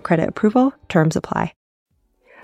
credit approval, terms apply.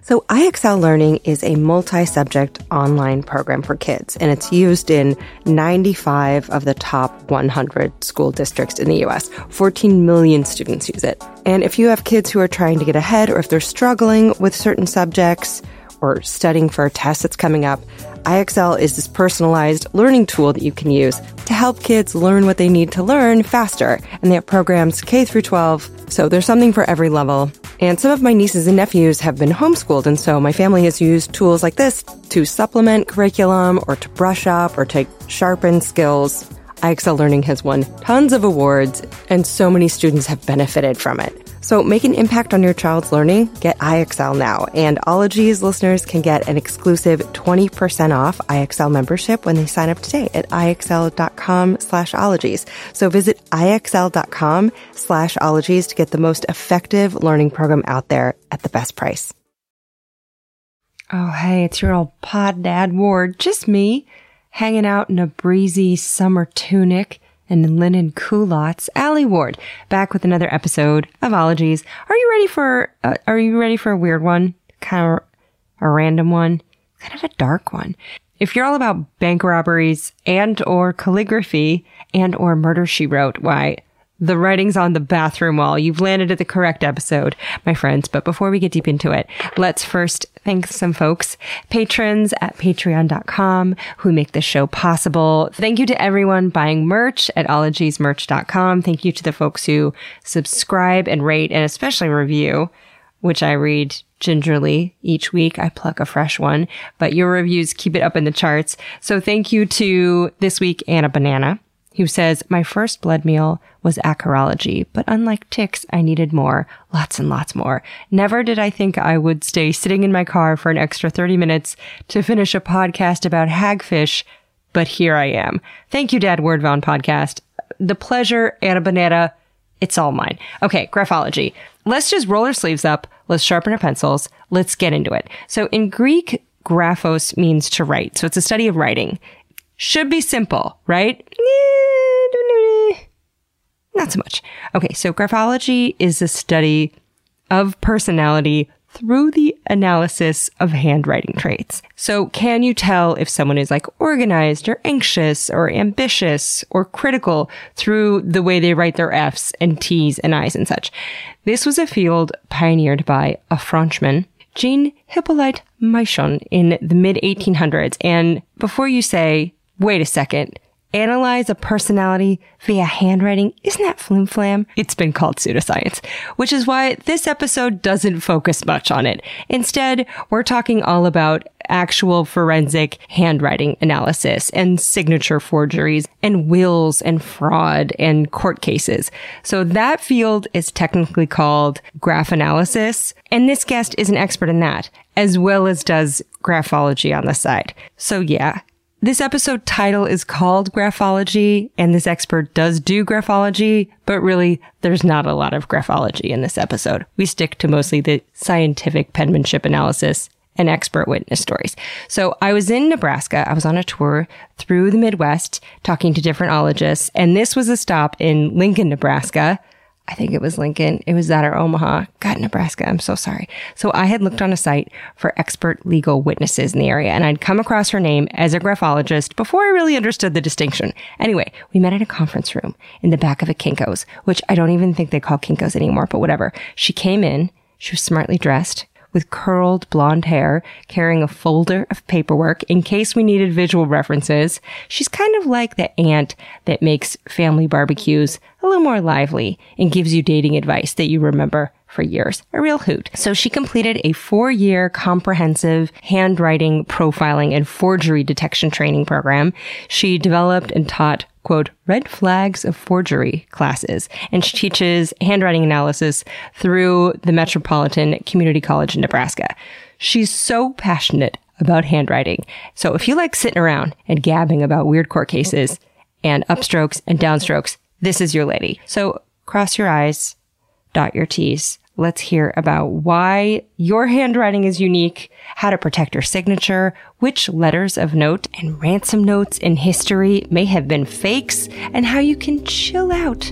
So IXL Learning is a multi-subject online program for kids, and it's used in 95 of the top 100 school districts in the US. 14 million students use it. And if you have kids who are trying to get ahead or if they're struggling with certain subjects or studying for a test that's coming up, IXL is this personalized learning tool that you can use to help kids learn what they need to learn faster. And they have programs K through 12, so there's something for every level. And some of my nieces and nephews have been homeschooled, and so my family has used tools like this to supplement curriculum or to brush up or to sharpen skills. IXL Learning has won tons of awards, and so many students have benefited from it. So make an impact on your child's learning. Get IXL now. And Ologies listeners can get an exclusive 20% off IXL membership when they sign up today at IXL.com slash ologies. So visit IXL.com slash ologies to get the most effective learning program out there at the best price. Oh, hey, it's your old pod dad Ward. Just me hanging out in a breezy summer tunic and linen culottes, Allie Ward, back with another episode of Ologies. Are you ready for? Uh, are you ready for a weird one? Kind of a random one, kind of a dark one. If you're all about bank robberies and or calligraphy and or murder she wrote, why the writing's on the bathroom wall. You've landed at the correct episode, my friends. But before we get deep into it, let's first thank some folks, patrons at patreon.com who make this show possible. Thank you to everyone buying merch at ologiesmerch.com. Thank you to the folks who subscribe and rate and especially review, which I read gingerly each week. I pluck a fresh one, but your reviews keep it up in the charts. So thank you to this week, Anna Banana who says, My first blood meal was acarology, but unlike ticks, I needed more, lots and lots more. Never did I think I would stay sitting in my car for an extra 30 minutes to finish a podcast about hagfish, but here I am. Thank you, Dad Wordvon podcast. The pleasure, Anna Banana, it's all mine. Okay, graphology. Let's just roll our sleeves up. Let's sharpen our pencils. Let's get into it. So in Greek, graphos means to write. So it's a study of writing. Should be simple, right? Not so much. Okay, so graphology is the study of personality through the analysis of handwriting traits. So can you tell if someone is like organized or anxious or ambitious or critical through the way they write their F's and T's and I's and such? This was a field pioneered by a Frenchman, Jean Hippolyte Michon in the mid 1800s. And before you say, wait a second, analyze a personality via handwriting, isn't that flim flam? It's been called pseudoscience, which is why this episode doesn't focus much on it. Instead, we're talking all about actual forensic handwriting analysis and signature forgeries and wills and fraud and court cases. So that field is technically called graph analysis. And this guest is an expert in that, as well as does graphology on the side. So yeah, this episode title is called Graphology, and this expert does do graphology, but really, there's not a lot of graphology in this episode. We stick to mostly the scientific penmanship analysis and expert witness stories. So I was in Nebraska. I was on a tour through the Midwest talking to different ologists, and this was a stop in Lincoln, Nebraska, I think it was Lincoln. It was that or Omaha. God, Nebraska. I'm so sorry. So I had looked on a site for expert legal witnesses in the area and I'd come across her name as a graphologist before I really understood the distinction. Anyway, we met in a conference room in the back of a Kinko's, which I don't even think they call Kinko's anymore, but whatever. She came in. She was smartly dressed with curled blonde hair, carrying a folder of paperwork in case we needed visual references. She's kind of like the aunt that makes family barbecues a little more lively and gives you dating advice that you remember for years. A real hoot. So she completed a four year comprehensive handwriting profiling and forgery detection training program. She developed and taught quote, red flags of forgery classes. And she teaches handwriting analysis through the Metropolitan Community College in Nebraska. She's so passionate about handwriting. So if you like sitting around and gabbing about weird court cases and upstrokes and downstrokes, this is your lady. So cross your eyes, dot your T's. Let's hear about why your handwriting is unique, how to protect your signature, which letters of note and ransom notes in history may have been fakes, and how you can chill out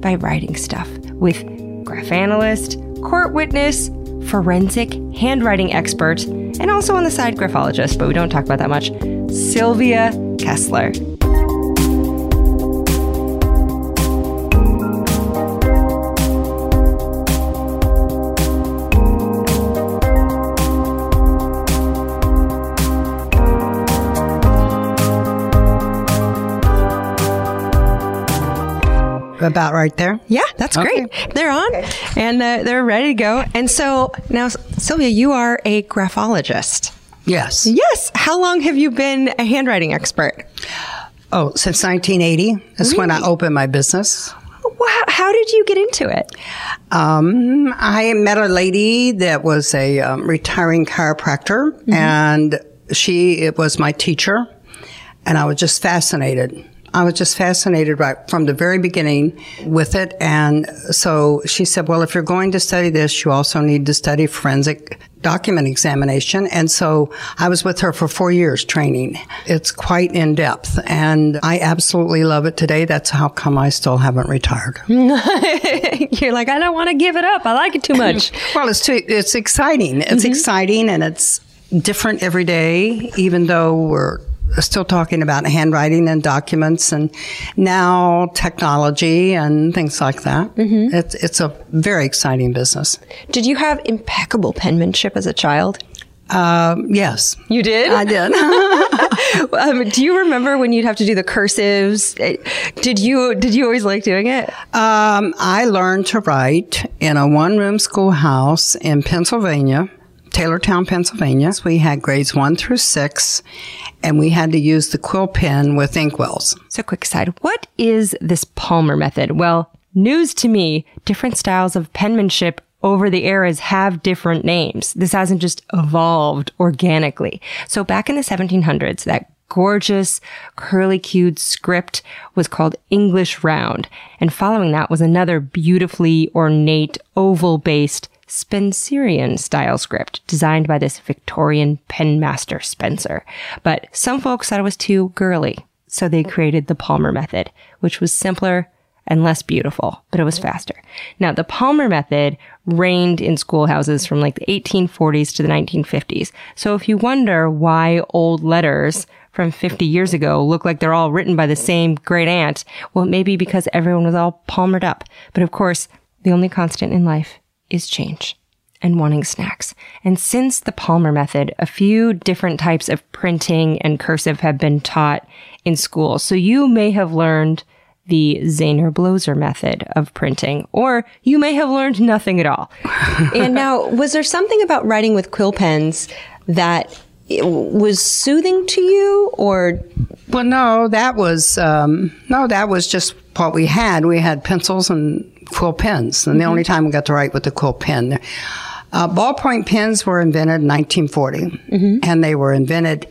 by writing stuff with graph analyst, court witness, forensic handwriting expert, and also on the side graphologist, but we don't talk about that much, Sylvia Kessler. About right there? Yeah, that's great. They're on okay. and uh, they're ready to go. And so now, Sylvia, you are a graphologist. Yes. Yes. How long have you been a handwriting expert? Oh, since 1980. That's really? when I opened my business. Wow. How did you get into it? Um, I met a lady that was a um, retiring chiropractor, mm-hmm. and she it was my teacher, and I was just fascinated I was just fascinated right from the very beginning with it. And so she said, well, if you're going to study this, you also need to study forensic document examination. And so I was with her for four years training. It's quite in depth and I absolutely love it today. That's how come I still haven't retired. You're like, I don't want to give it up. I like it too much. well, it's too, it's exciting. It's mm-hmm. exciting and it's different every day, even though we're still talking about handwriting and documents and now technology and things like that. Mm-hmm. It's, it's a very exciting business. Did you have impeccable penmanship as a child? Um, yes. You did? I did. um, do you remember when you'd have to do the cursives? Did you, did you always like doing it? Um, I learned to write in a one room schoolhouse in Pennsylvania. Taylortown, Pennsylvania. We had grades one through six, and we had to use the quill pen with inkwells. So, quick side what is this Palmer method? Well, news to me, different styles of penmanship over the eras have different names. This hasn't just evolved organically. So back in the 1700s, that gorgeous curly-cued script was called English Round. And following that was another beautifully ornate oval-based Spencerian style script designed by this Victorian penmaster Spencer. But some folks thought it was too girly, so they created the Palmer method, which was simpler and less beautiful, but it was faster. Now, the Palmer method reigned in schoolhouses from like the 1840s to the 1950s. So if you wonder why old letters from 50 years ago look like they're all written by the same great aunt, well, maybe because everyone was all palmered up. But of course, the only constant in life is change and wanting snacks. And since the Palmer method, a few different types of printing and cursive have been taught in school. So you may have learned the Zaner-Bloser method of printing, or you may have learned nothing at all. and now, was there something about writing with quill pens that was soothing to you, or? Well, no, that was um, no, that was just what we had. We had pencils and quill pens, and mm-hmm. the only time we got to write with a quill pen. Uh, ballpoint pens were invented in 1940, mm-hmm. and they were invented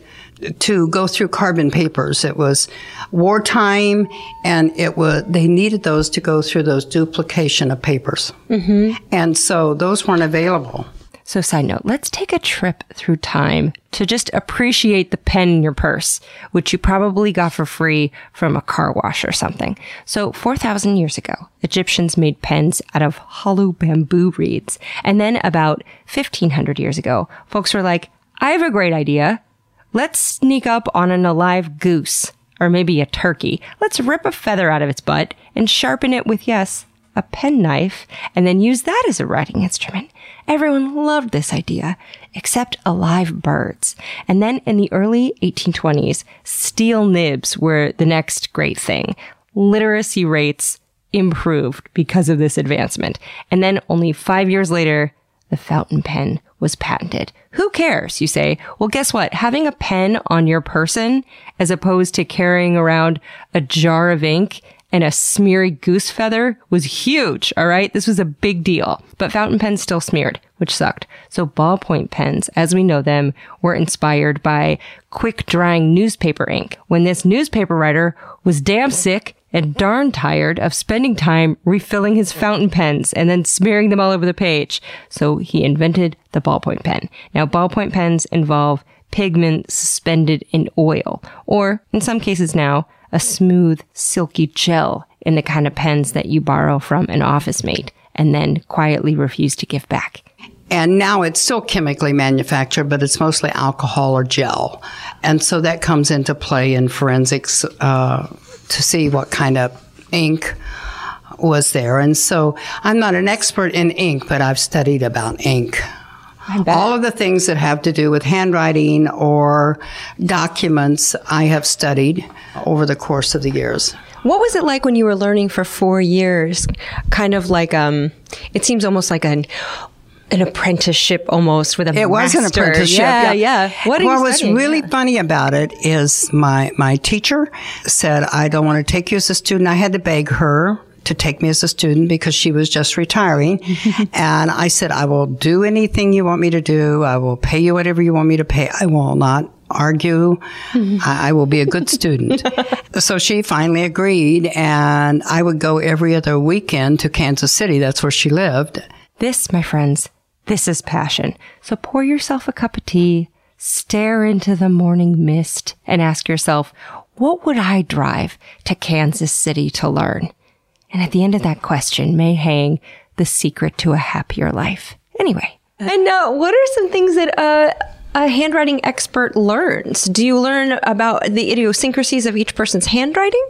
to go through carbon papers. It was wartime, and it was they needed those to go through those duplication of papers, mm-hmm. and so those weren't available. So, side note, let's take a trip through time to just appreciate the pen in your purse, which you probably got for free from a car wash or something. So, 4,000 years ago, Egyptians made pens out of hollow bamboo reeds. And then about 1,500 years ago, folks were like, I have a great idea. Let's sneak up on an alive goose or maybe a turkey. Let's rip a feather out of its butt and sharpen it with, yes, a penknife, and then use that as a writing instrument. Everyone loved this idea, except alive birds. And then in the early 1820s, steel nibs were the next great thing. Literacy rates improved because of this advancement. And then only five years later, the fountain pen was patented. Who cares? You say. Well, guess what? Having a pen on your person as opposed to carrying around a jar of ink and a smeary goose feather was huge. All right. This was a big deal, but fountain pens still smeared, which sucked. So ballpoint pens, as we know them, were inspired by quick drying newspaper ink. When this newspaper writer was damn sick and darn tired of spending time refilling his fountain pens and then smearing them all over the page. So he invented the ballpoint pen. Now, ballpoint pens involve pigment suspended in oil, or in some cases now, a smooth, silky gel in the kind of pens that you borrow from an office mate and then quietly refuse to give back. And now it's still chemically manufactured, but it's mostly alcohol or gel. And so that comes into play in forensics uh, to see what kind of ink was there. And so I'm not an expert in ink, but I've studied about ink. All of the things that have to do with handwriting or documents, I have studied over the course of the years. What was it like when you were learning for four years? Kind of like, um, it seems almost like an an apprenticeship almost with a it was an apprenticeship yeah yeah, what, what was really yeah. funny about it is my my teacher said i don't want to take you as a student i had to beg her to take me as a student because she was just retiring. and I said, I will do anything you want me to do. I will pay you whatever you want me to pay. I will not argue. Mm-hmm. I, I will be a good student. so she finally agreed and I would go every other weekend to Kansas City. That's where she lived. This, my friends, this is passion. So pour yourself a cup of tea, stare into the morning mist and ask yourself, what would I drive to Kansas City to learn? And at the end of that question may hang the secret to a happier life. Anyway. And uh, what are some things that uh, a handwriting expert learns? Do you learn about the idiosyncrasies of each person's handwriting?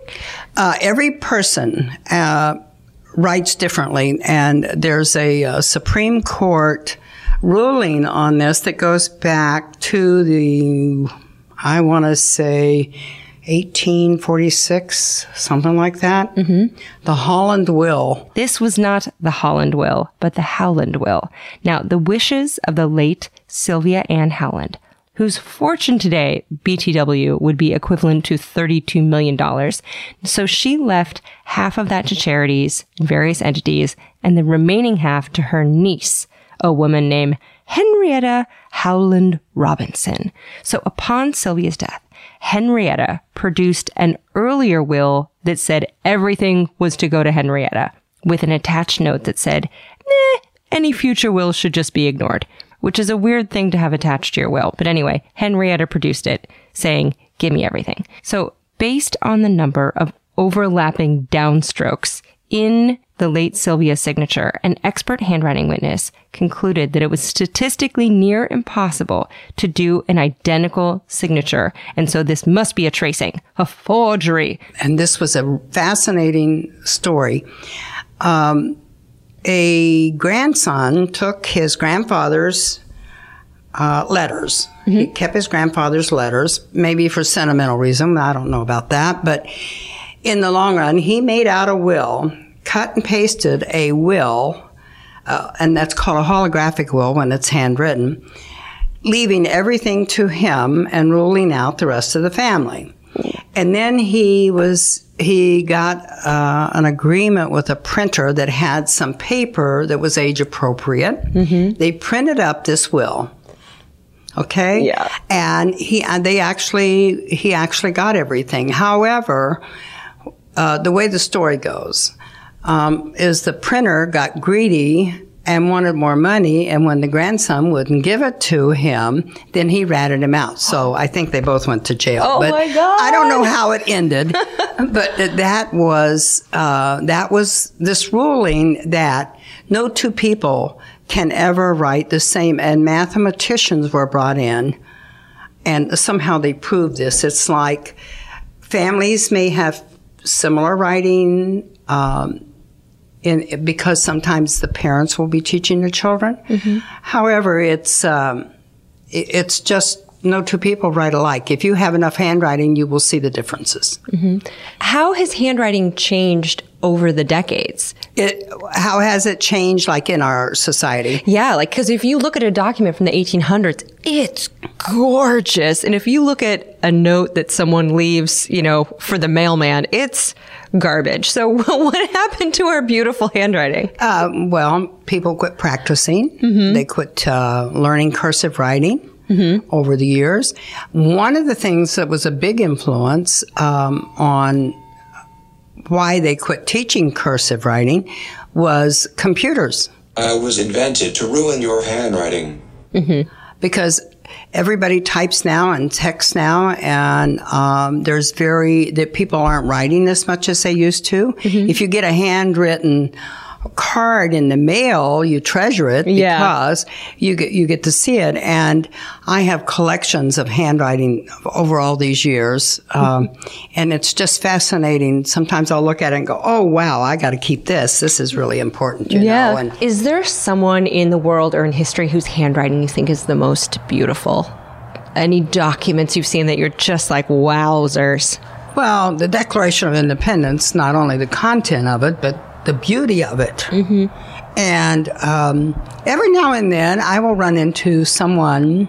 Uh, every person uh, writes differently, and there's a, a, uh, Supreme Court ruling on this that goes back to the, I want to say, 1846, something like that. Mm-hmm. The Holland Will. This was not the Holland Will, but the Howland Will. Now, the wishes of the late Sylvia Ann Howland, whose fortune today, BTW, would be equivalent to $32 million. So she left half of that to charities and various entities and the remaining half to her niece, a woman named Henrietta Howland Robinson. So upon Sylvia's death, Henrietta produced an earlier will that said everything was to go to Henrietta with an attached note that said, any future will should just be ignored, which is a weird thing to have attached to your will. But anyway, Henrietta produced it saying, give me everything. So based on the number of overlapping downstrokes in the late Sylvia's signature, an expert handwriting witness concluded that it was statistically near impossible to do an identical signature. And so this must be a tracing, a forgery. And this was a fascinating story. Um, a grandson took his grandfather's uh, letters. Mm-hmm. He kept his grandfather's letters, maybe for sentimental reason. I don't know about that, but in the long run, he made out a will cut and pasted a will, uh, and that's called a holographic will when it's handwritten, leaving everything to him and ruling out the rest of the family. And then he was he got uh, an agreement with a printer that had some paper that was age appropriate. Mm-hmm. They printed up this will. Okay. Yeah. And he and they actually he actually got everything. However, uh, the way the story goes, um, is the printer got greedy and wanted more money, and when the grandson wouldn't give it to him, then he ratted him out. So I think they both went to jail. Oh but my God! I don't know how it ended, but that was uh, that was this ruling that no two people can ever write the same, and mathematicians were brought in, and somehow they proved this. It's like families may have similar writing. Um, in, because sometimes the parents will be teaching the children. Mm-hmm. However, it's um, it, it's just no two people write alike. If you have enough handwriting, you will see the differences. Mm-hmm. How has handwriting changed over the decades. It, how has it changed, like in our society? Yeah, like, because if you look at a document from the 1800s, it's gorgeous. And if you look at a note that someone leaves, you know, for the mailman, it's garbage. So, what happened to our beautiful handwriting? Uh, well, people quit practicing. They quit uh, learning cursive writing. Over the years, one of the things that was a big influence um, on why they quit teaching cursive writing was computers. I was invented to ruin your handwriting. because everybody types now and texts now, and um, there's very that people aren't writing as much as they used to. Mm-hmm. If you get a handwritten card in the mail, you treasure it Yeah. because you get you get to see it. And I have collections of handwriting over all these years, um, and it's just fascinating. Sometimes I'll look at it and go, "Oh wow, I got to keep this. This is really important." You know, and Is there someone in the world or in history whose handwriting you think is the most beautiful? Any documents you've seen that you're just like, wowzers? Well, the Declaration of Independence, not only the content of it, but the beauty of it. Mm-hmm. And um, every now and then, I will run into someone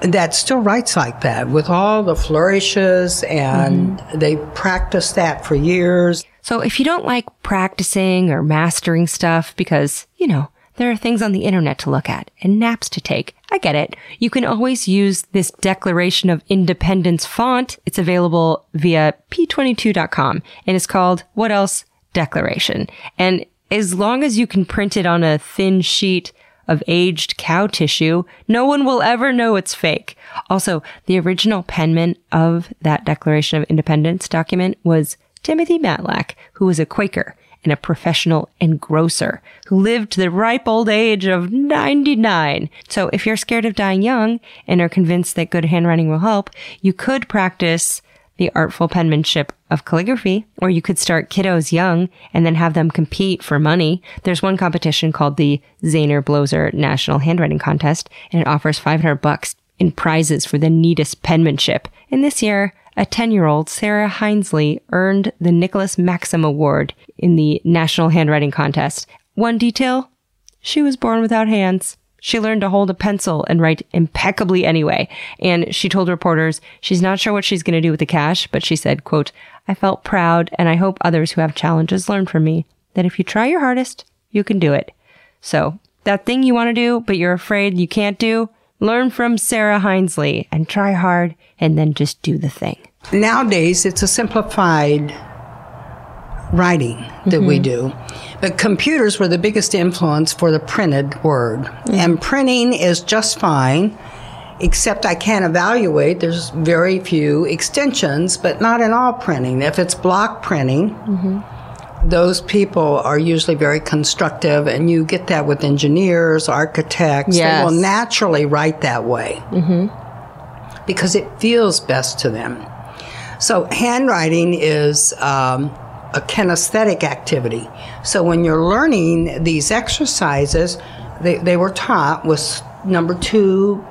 that still writes like that with all the flourishes, and they practice that for years. So if you don't like practicing or mastering stuff because, you know, there are things on the internet to look at and naps to take. I get it. You can always use this Declaration of Independence font. It's available via p22.com and it's called What Else? Declaration. And as long as you can print it on a thin sheet of aged cow tissue, no one will ever know it's fake. Also, the original penman of that Declaration of Independence document was Timothy Matlack, who was a Quaker and a professional engrosser who lived to the ripe old age of 99. So if you're scared of dying young and are convinced that good handwriting will help, you could practice the artful penmanship of calligraphy, or you could start kiddos young and then have them compete for money. There's one competition called the Zaner Bloser National Handwriting Contest, and it offers 500 bucks in prizes for the neatest penmanship. And this year, a 10 year old Sarah Hinesley earned the Nicholas Maxim Award in the National Handwriting Contest. One detail she was born without hands. She learned to hold a pencil and write impeccably anyway. And she told reporters she's not sure what she's going to do with the cash, but she said, quote, I felt proud and I hope others who have challenges learn from me that if you try your hardest, you can do it. So that thing you want to do, but you're afraid you can't do, learn from Sarah Hinesley and try hard and then just do the thing. Nowadays, it's a simplified writing that we mm-hmm. do. But computers were the biggest influence for the printed word. And printing is just fine, except I can't evaluate. There's very few extensions, but not in all printing. If it's block printing, mm-hmm. those people are usually very constructive, and you get that with engineers, architects. Yes. They will naturally write that way mm-hmm. because it feels best to them. So, handwriting is um, a kinesthetic activity. So, when you're learning these exercises, they, they were taught with number two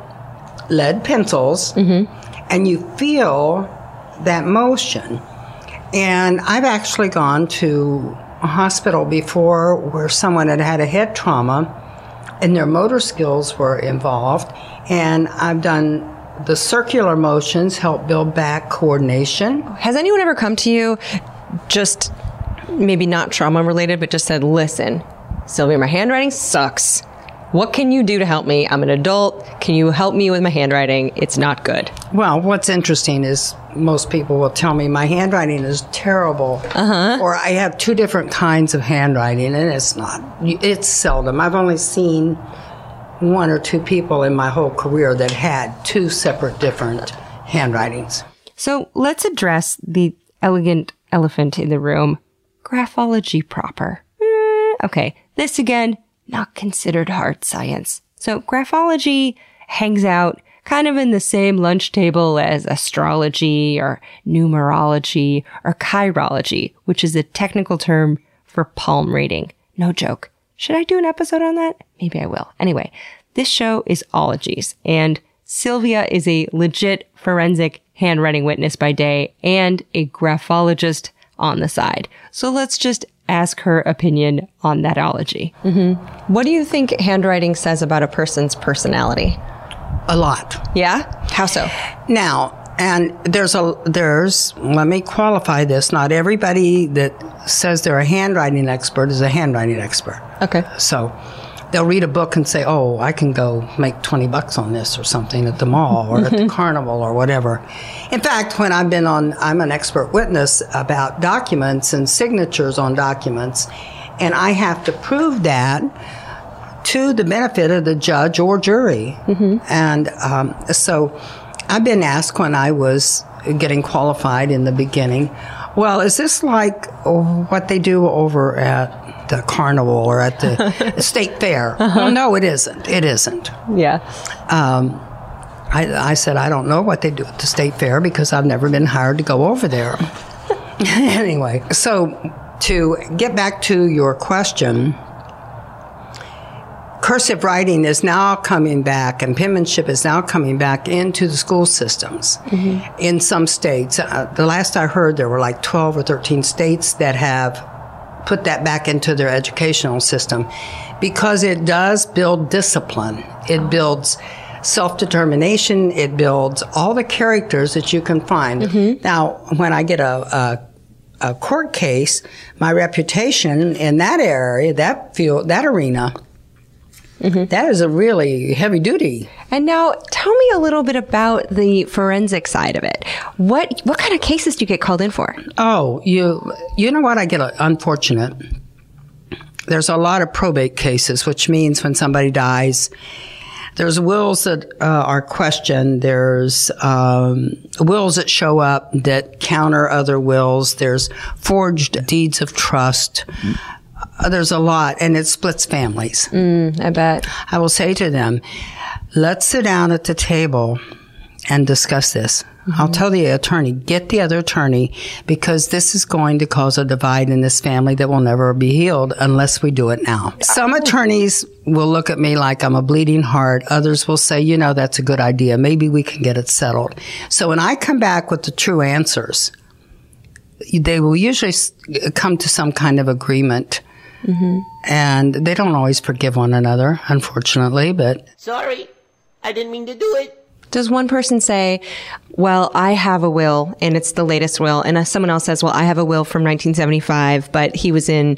lead pencils, mm-hmm. and you feel that motion. And I've actually gone to a hospital before where someone had had a head trauma and their motor skills were involved. And I've done the circular motions help build back coordination. Has anyone ever come to you just maybe not trauma related, but just said, listen, Sylvia, my handwriting sucks. What can you do to help me? I'm an adult. Can you help me with my handwriting? It's not good. Well, what's interesting is most people will tell me my handwriting is terrible, uh-huh. or I have two different kinds of handwriting, and it's not. It's seldom. I've only seen one or two people in my whole career that had two separate different handwritings. So let's address the elegant elephant in the room graphology proper. Eh, okay, this again, not considered hard science. So graphology hangs out kind of in the same lunch table as astrology or numerology or chirology, which is a technical term for palm reading. No joke. Should I do an episode on that? Maybe I will. Anyway, this show is ologies and Sylvia is a legit forensic handwriting witness by day and a graphologist on the side. So let's just ask her opinion on that ology. Mm-hmm. What do you think handwriting says about a person's personality? A lot. Yeah? How so? Now, and there's a there's let me qualify this. Not everybody that says they're a handwriting expert is a handwriting expert. Okay. So they'll read a book and say, "Oh, I can go make 20 bucks on this or something at the mall or at the carnival or whatever." In fact, when I've been on I'm an expert witness about documents and signatures on documents, and I have to prove that to the benefit of the judge or jury. And um, so I've been asked when I was getting qualified in the beginning, well, is this like what they do over at the carnival or at the state fair? Well, no, it isn't. It isn't. Yeah. Um, I, I said, I don't know what they do at the state fair because I've never been hired to go over there. anyway, so to get back to your question, cursive writing is now coming back and penmanship is now coming back into the school systems in some states. Uh, the last I heard, there were like 12 or 13 states that have put that back into their educational system because it does build discipline. It builds self determination. It builds all the characters that you can find. Mm-hmm. Now, when I get a, a a court case, my reputation in that area, that field, that arena, that is a really heavy duty. And now tell me a little bit about the forensic side of it. What what kind of cases do you get called in for? Oh, you you know what? I get a, unfortunate. There's a lot of probate cases, which means when somebody dies, there's wills that uh, are questioned. There's um, wills that show up that counter other wills. There's forged deeds of trust. Uh, Uh, there's a lot, and it splits families. Mm, I bet. I will say to them, let's sit down at the table and discuss this. Mm-hmm. I'll tell the attorney, get the other attorney because this is going to cause a divide in this family that will never be healed unless we do it now. Some oh. attorneys will look at me like I'm a bleeding heart. Others will say, you know, that's a good idea. Maybe we can get it settled. So when I come back with the true answers, they will usually come to some kind of agreement. And they don't always forgive one another, unfortunately, but Sorry, I didn't mean to do it. Does one person say, "Well, I have a will and it's the latest will," and uh, someone else says, "Well, I have a will from 1975, but he was in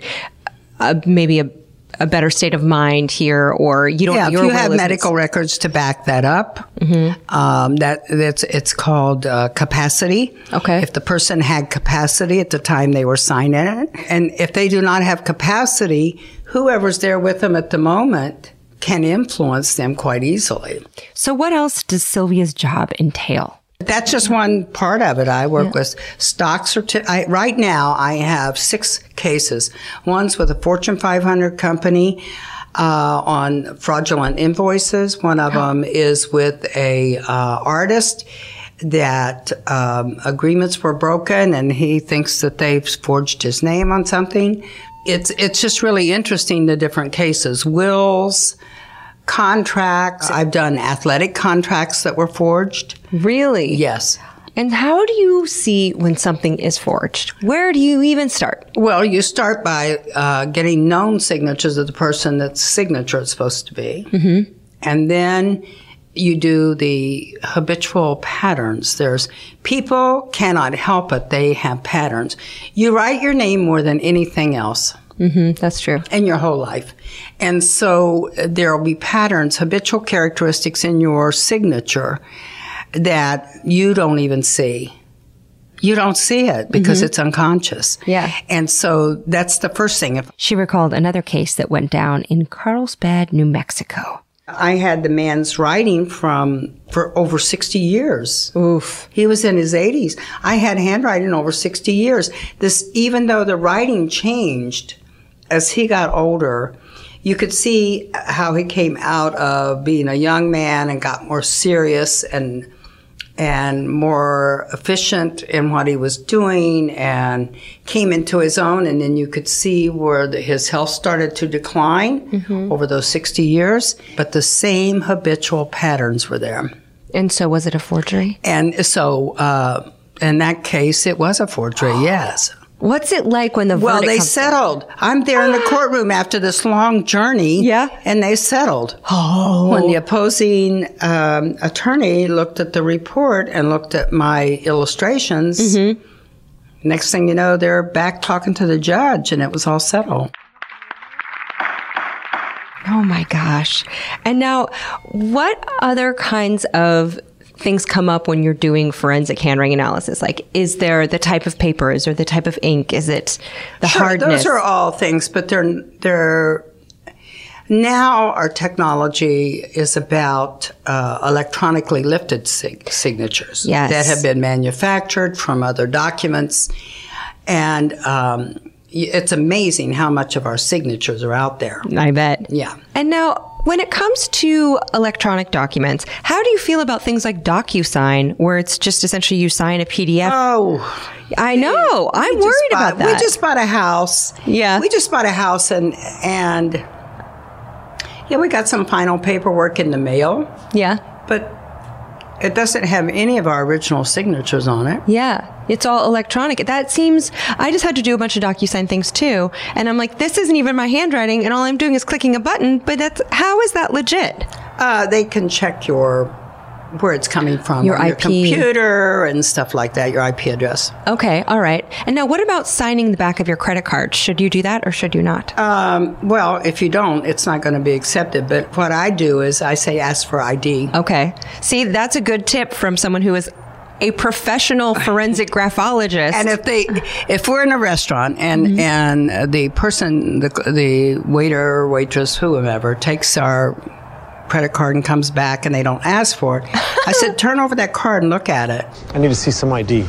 a, maybe a, a better state of mind here," or you don't. yeah, if you will have isn't- medical records to back that up, Mm-hmm. um, that that's it's called uh, capacity. Okay. If the person had capacity at the time they were signing it, and if they do not have capacity, whoever's there with them at the moment can influence them quite easily. So, what else does Sylvia's job entail? That's just one part of it. I work with stocks. certi- I Right now, I have six cases. One's with a Fortune 500 company uh, on fraudulent invoices. One of them is with a uh, artist that um, agreements were broken, and he thinks that they've forged his name on something. It's it's just really interesting the different cases. Wills contracts. I've done athletic contracts that were forged. Really? Yes. And how do you see when something is forged? Where do you even start? Well, you start by uh, getting known signatures of the person that's signature is supposed to be. Mm-hmm. And then you do the habitual patterns. There's people cannot help it, they have patterns. You write your name more than anything else Mm-hmm, that's true. in your whole life. And so uh, there will be patterns, habitual characteristics in your signature that you don't even see. You don't see it because it's unconscious. Yeah. And so that's the first thing. If She recalled another case that went down in Carlsbad, New Mexico. I had the man's writing from for over 60 years. Oof. He was in his 80s. I had handwriting over 60 years. This, even though the writing changed as he got older, you could see how he came out of being a young man and got more serious and and more efficient in what he was doing and came into his own and then you could see where the, his health started to decline over those 60 years but the same habitual patterns were there And so was it a forgery? and so, uh, in that case, it was a forgery, yes. What's it like when the Well, they settled. I'm there in the courtroom after this long journey. Yeah. And they settled. Oh. When the opposing um, attorney looked at the report and looked at my illustrations, Mm-hmm. next thing you know, they're back talking to the judge and it was all settled. Oh my gosh. And now, what other kinds of things come up when you're doing forensic handwriting analysis? Like, is there the type of paper? Is there the type of ink? Is it the Sure, hardness? Those are all things, but they're they're now our technology is about uh, electronically lifted sig- signatures Yes. that have been manufactured from other documents, and um, it's amazing how much of our signatures are out there. I bet. Yeah. And now, when it comes to electronic documents, how do you feel about things like DocuSign, where it's just essentially you sign a PDF? Oh, I know. I'm worried bought- about that. We just bought a house. Yeah. we just bought a house, and and yeah, we got some final paperwork in the mail. yeah. But it doesn't have any of our original signatures on it. Yeah, it's all electronic. That seems. I just had to do a bunch of DocuSign things too, and I'm like, this isn't even my handwriting, and all I'm doing is clicking a button. But that's how is that legit? Uh, they can check your where it's coming from, Your IP. computer and stuff like that, your IP address. Okay, all right. And now, what about signing the back of your credit card? Should you do that or should you not? Um, well, if you don't, it's not going to be accepted. But what I do is I say ask for ID. okay. See, that's a good tip from someone who is a professional forensic graphologist. And if they, if we're in a restaurant and Mm-hmm. and the person, the the waiter, waitress, whoever takes our credit card and comes back and they don't ask for it, I said, turn over that card and look at it. I need to see some ID.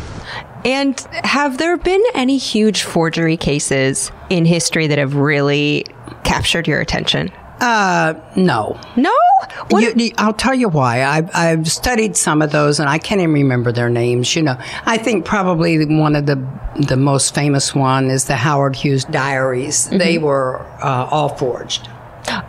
And have there been any huge forgery cases in history that have really captured your attention? Uh, no. No? What? You- you- I'll tell you why. I've, I've studied some of those, and I can't even remember their names. You know, I think probably one of the the most famous one is the Howard Hughes diaries. They were uh, all forged.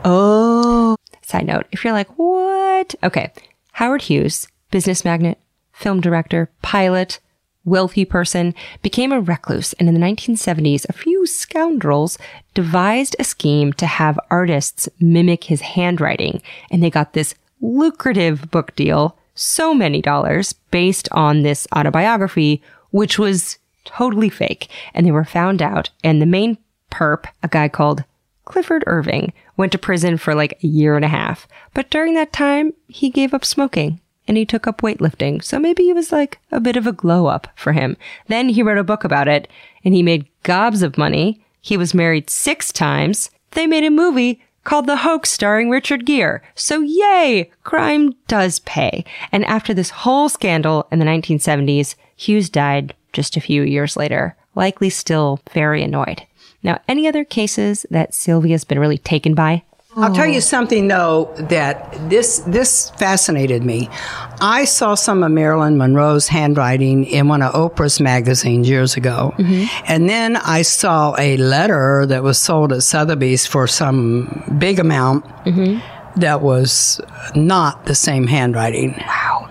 Oh. Side note, if you're like, what? Okay. Howard Hughes, business magnate, film director, pilot, wealthy person, became a recluse. And in the 1970s, a few scoundrels devised a scheme to have artists mimic his handwriting. And they got this lucrative book deal, so many dollars, based on this autobiography, which was totally fake. And they were found out. And the main perp, a guy called Clifford Irving went to prison for like a year and a half. But during that time, he gave up smoking and he took up weightlifting. So maybe it was like a bit of a glow up for him. Then he wrote a book about it and he made gobs of money. He was married six times. They made a movie called The Hoax starring Richard Gere. So yay, crime does pay. And after this whole scandal in the 1970s, Hughes died just a few years later, likely still very annoyed. Now, any other cases that Sylvia's been really taken by? I'll tell you something though that this this fascinated me. I saw some of Marilyn Monroe's handwriting in one of Oprah's magazines years ago, mm-hmm. and then I saw a letter that was sold at Sotheby's for some big amount mm-hmm. that was not the same handwriting. Wow.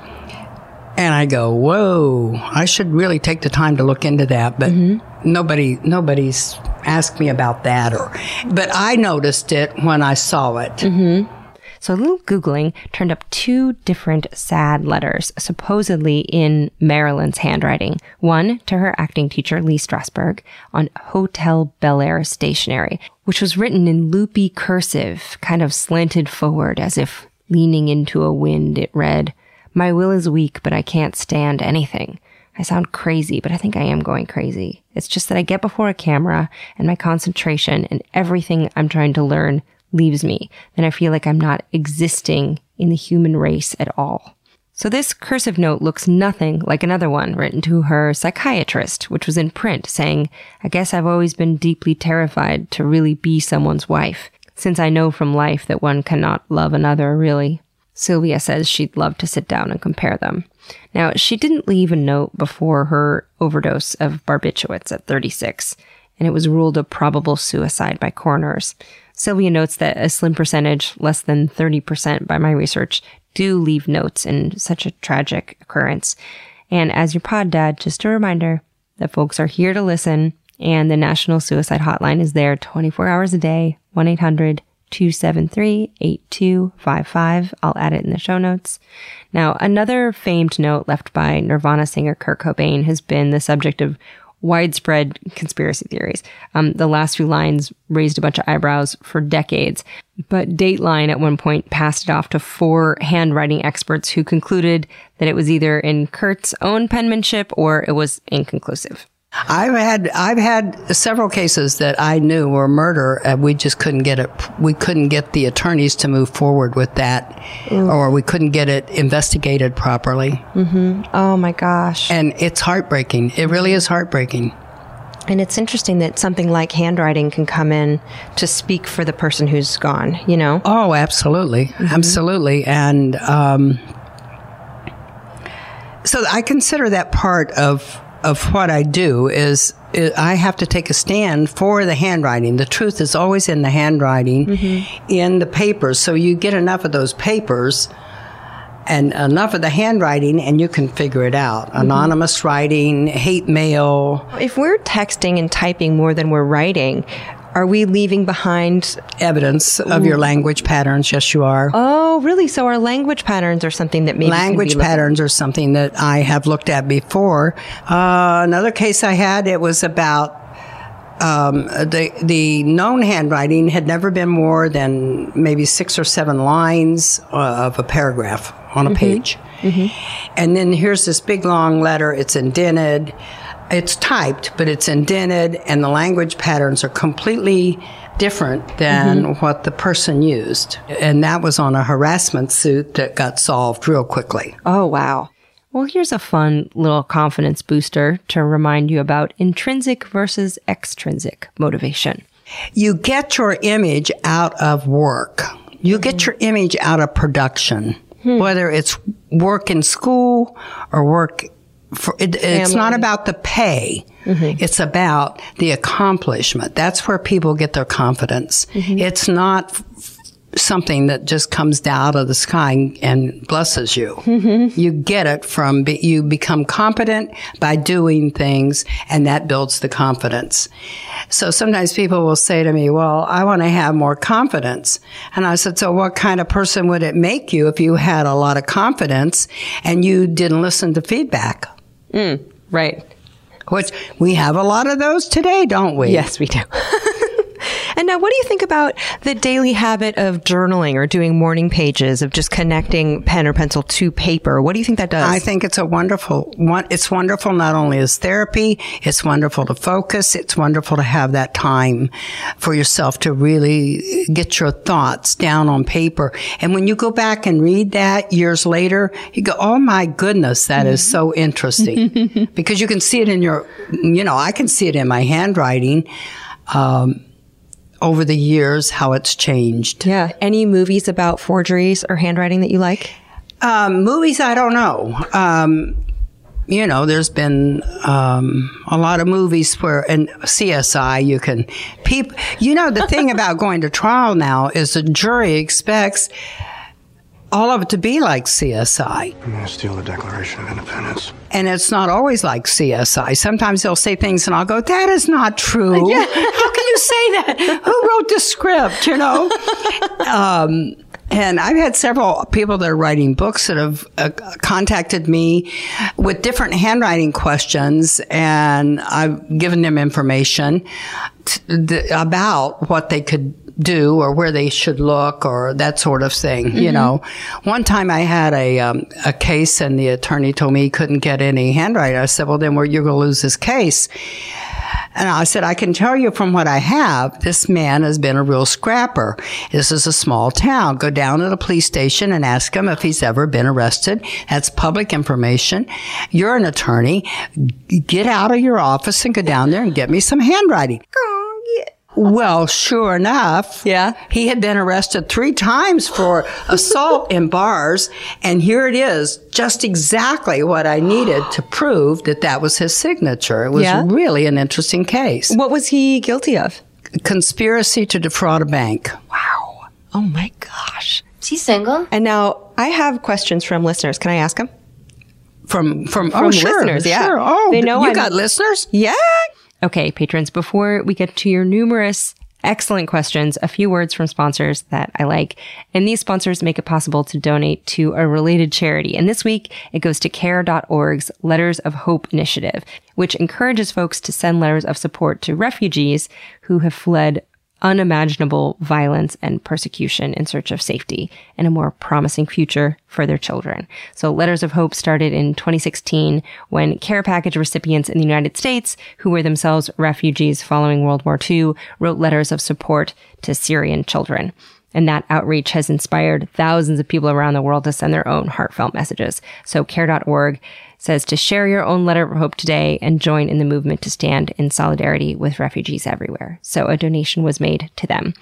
And I go, whoa! I should really take the time to look into that, but mm-hmm. nobody, nobody's asked me about that, or, but I noticed it when I saw it. Mm-hmm. So a little Googling turned up two different sad letters, supposedly in Marilyn's handwriting. One to her acting teacher, Lee Strasberg, on Hotel Bel Air stationery, which was written in loopy cursive, kind of slanted forward as if leaning into a wind. It read, My will is weak, but I can't stand anything. I sound crazy, but I think I am going crazy. It's just that I get before a camera and my concentration and everything I'm trying to learn leaves me. Then I feel like I'm not existing in the human race at all. So this cursive note looks nothing like another one written to her psychiatrist, which was in print saying, I guess I've always been deeply terrified to really be someone's wife, since I know from life that one cannot love another really. Sylvia says she'd love to sit down and compare them. Now, she didn't leave a note before her overdose of barbiturates at 36, and it was ruled a probable suicide by coroners. Sylvia notes that a slim percentage, less than 30% by my research, do leave notes in such a tragic occurrence. And as your pod dad, just a reminder that folks are here to listen And the National Suicide Hotline is there 24 hours a day, 1 800 273 8255. I'll add it in the show notes. Now, another famed note left by Nirvana singer Kurt Cobain has been the subject of widespread conspiracy theories. Um, the last few lines raised a bunch of eyebrows for decades, but Dateline at one point passed it off to four handwriting experts who concluded that it was either in Kurt's own penmanship or it was inconclusive. I've had I've had several cases that I knew were murder, and we just couldn't get it. We couldn't get the attorneys to move forward with that, or we couldn't get it investigated properly. Oh my gosh. And it's heartbreaking. It really is heartbreaking. And it's interesting that something like handwriting can come in to speak for the person who's gone, you know? Oh, absolutely, absolutely, and um, so I consider that part of of what I do is, is I have to take a stand for the handwriting. The truth is always in the handwriting, mm-hmm. in the papers. So you get enough of those papers. And enough of the handwriting, and you can figure it out. Mm-hmm. Anonymous writing, hate mail, If we're texting and typing more than we're writing, are we leaving behind? evidence of your language patterns. Yes, you are. Oh, really? So our language patterns are something that maybe language patterns are something that I have looked at before. Uh, another case I had, it was about um, the the known handwriting had never been more than maybe six or seven lines uh, of a paragraph on a page, and then here's this big long letter. It's indented. It's typed, but it's indented, and the language patterns are completely different than mm-hmm. what the person used. And that was on a harassment suit that got solved real quickly. Oh, wow. Well, here's a fun little confidence booster to remind you about intrinsic versus extrinsic motivation. You get your image out of work. You get mm-hmm. your image out of production, hmm. whether it's work in school or work for, it, it's not about the pay. Mm-hmm. It's about the accomplishment. That's where people get their confidence. Mm-hmm. It's not f- something that just comes down out of the sky and, and blesses you. Mm-hmm. You get it from, be, you become competent by doing things and that builds the confidence. So sometimes people will say to me, well, I want to have more confidence. And I said, so what kind of person would it make you if you had a lot of confidence and you didn't listen to feedback? Mm, right. Which we have a lot of those today, don't we? Yes, we do. and now, what do you think about the daily habit of journaling or doing morning pages of just connecting pen or pencil to paper? What do you think that does? I think it's a wonderful one. It's wonderful not only as therapy, it's wonderful to focus. It's wonderful to have that time for yourself to really get your thoughts down on paper. And when you go back and read that years later, you go, Oh my goodness, that is so interesting because you can see it in your, you know, I can see it in my handwriting. Um, over the years, how it's changed. yeah. Any movies about forgeries or handwriting that you like? Um, movies, I don't know. Um, you know, there's been um, a lot of movies where, and CSI, you can, peop, you know, the thing about going to trial now is the jury expects all of it to be like CSI. I'm gonna steal the Declaration of Independence. And it's not always like CSI. Sometimes they'll say things and I'll go, that is not true. Yeah. How can you say that? Who wrote the script, you know? um, and I've had several people that are writing books that have uh, contacted me with different handwriting questions, and I've given them information t- th- about what they could do or where they should look or that sort of thing. You know, one time I had a um, a case, and the attorney told me he couldn't get any handwriting. I said, "Well, then, where you're going to lose this case." And I said, I can tell you from what I have, this man has been a real scrapper. This is a small town. Go down to the police station and ask him if he's ever been arrested. That's public information. You're an attorney. Get out of your office and go down there and get me some handwriting. Well, sure enough, Yeah. he had been arrested three times for assault in bars, and here it is, just exactly what I needed to prove that that was his signature. It was Yeah. really an interesting case. What was he guilty of? Conspiracy to defraud a bank. Wow. Oh my gosh. Is he single? And now I have questions from listeners. Can I ask them? From from, From oh sure, listeners, yeah. sure. Oh, They know you I'm- got listeners. Yeah. Okay, patrons, before we get to your numerous excellent questions, a few words from sponsors that I like. And these sponsors make it possible to donate to a related charity. And this week, it goes to care.org's Letters of Hope initiative, which encourages folks to send letters of support to refugees who have fled unimaginable violence and persecution in search of safety and a more promising future for their children. So Letters of Hope started in 2016 when care package recipients in the United States who were themselves refugees following World War II wrote letters of support to Syrian children. And that outreach has inspired thousands of people around the world to send their own heartfelt messages. So care.org says to share your own letter of hope today and join in the movement to stand in solidarity with refugees everywhere. So a donation was made to them.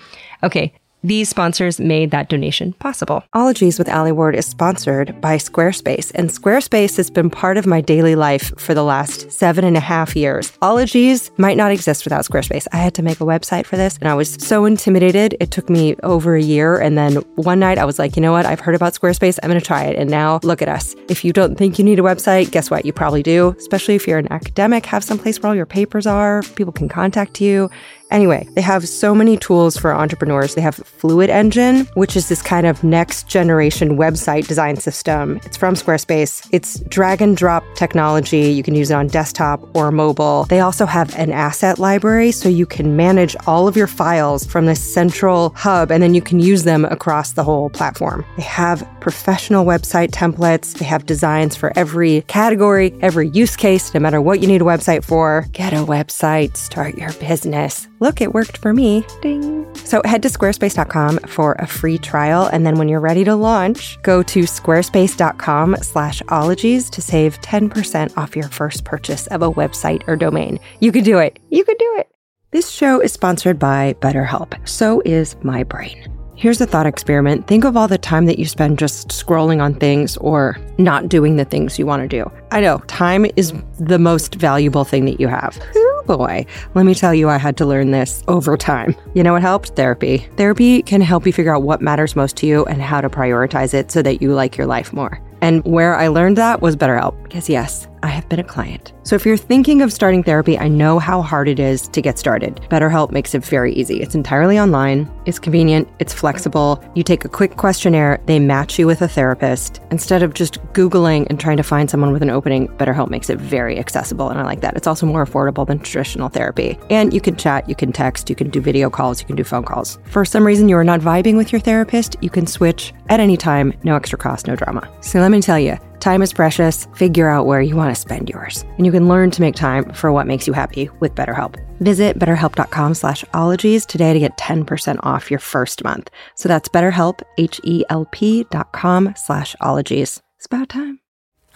Okay. These sponsors made that donation possible. Ologies with Alie Ward is sponsored by Squarespace, and Squarespace has been part of my daily life for the last seven and a half years. Ologies might not exist without Squarespace. I had to make a website for this, and I was so intimidated. It took me over a year, and then one night I was like, you know what? I've heard about Squarespace. I'm going to try it. And now look at us. If you don't think you need a website, guess what? You probably do, especially if you're an academic, have some place where all your papers are, people can contact you. Anyway, they have so many tools for entrepreneurs. They have Fluid Engine, which is this kind of next generation website design system. It's from Squarespace. It's drag and drop technology. You can use it on desktop or mobile. They also have an asset library so you can manage all of your files from this central hub and then you can use them across the whole platform. They have professional website templates. They have designs for every category, every use case, no matter what you need a website for. Get a website, start your business. Look, it worked for me. Ding. So head to squarespace.com for a free trial. And then when you're ready to launch, go to squarespace.com slash ologies to save 10% off your first purchase of a website or domain. You could do it. You could do it. This show is sponsored by BetterHelp. So is my brain. Here's a thought experiment. Think of all the time that you spend just scrolling on things or not doing the things you want to do. I know time is the most valuable thing that you have. Oh boy, let me tell you, I had to learn this over time. You know what helped? Therapy. Therapy can help you figure out what matters most to you and how to prioritize it so that you like your life more. And where I learned that was BetterHelp. Because yes, I have been a client. So if you're thinking of starting therapy, I know how hard it is to get started. BetterHelp makes it very easy. It's entirely online, it's convenient, it's flexible. You take a quick questionnaire, they match you with a therapist. Instead of just Googling and trying to find someone with an opening, BetterHelp makes it very accessible. And I like that. It's also more affordable than traditional therapy. And you can chat, you can text, you can do video calls, you can do phone calls. For some reason you are not vibing with your therapist, you can switch at any time, no extra cost, no drama. So let me tell you, Time is precious. Figure out where you want to spend yours. And you can learn to make time for what makes you happy with BetterHelp. Visit betterhelp.com slash ologies today to get 10% off your first month. So that's betterhelp, H-E-L-P dot com slash ologies. It's about time.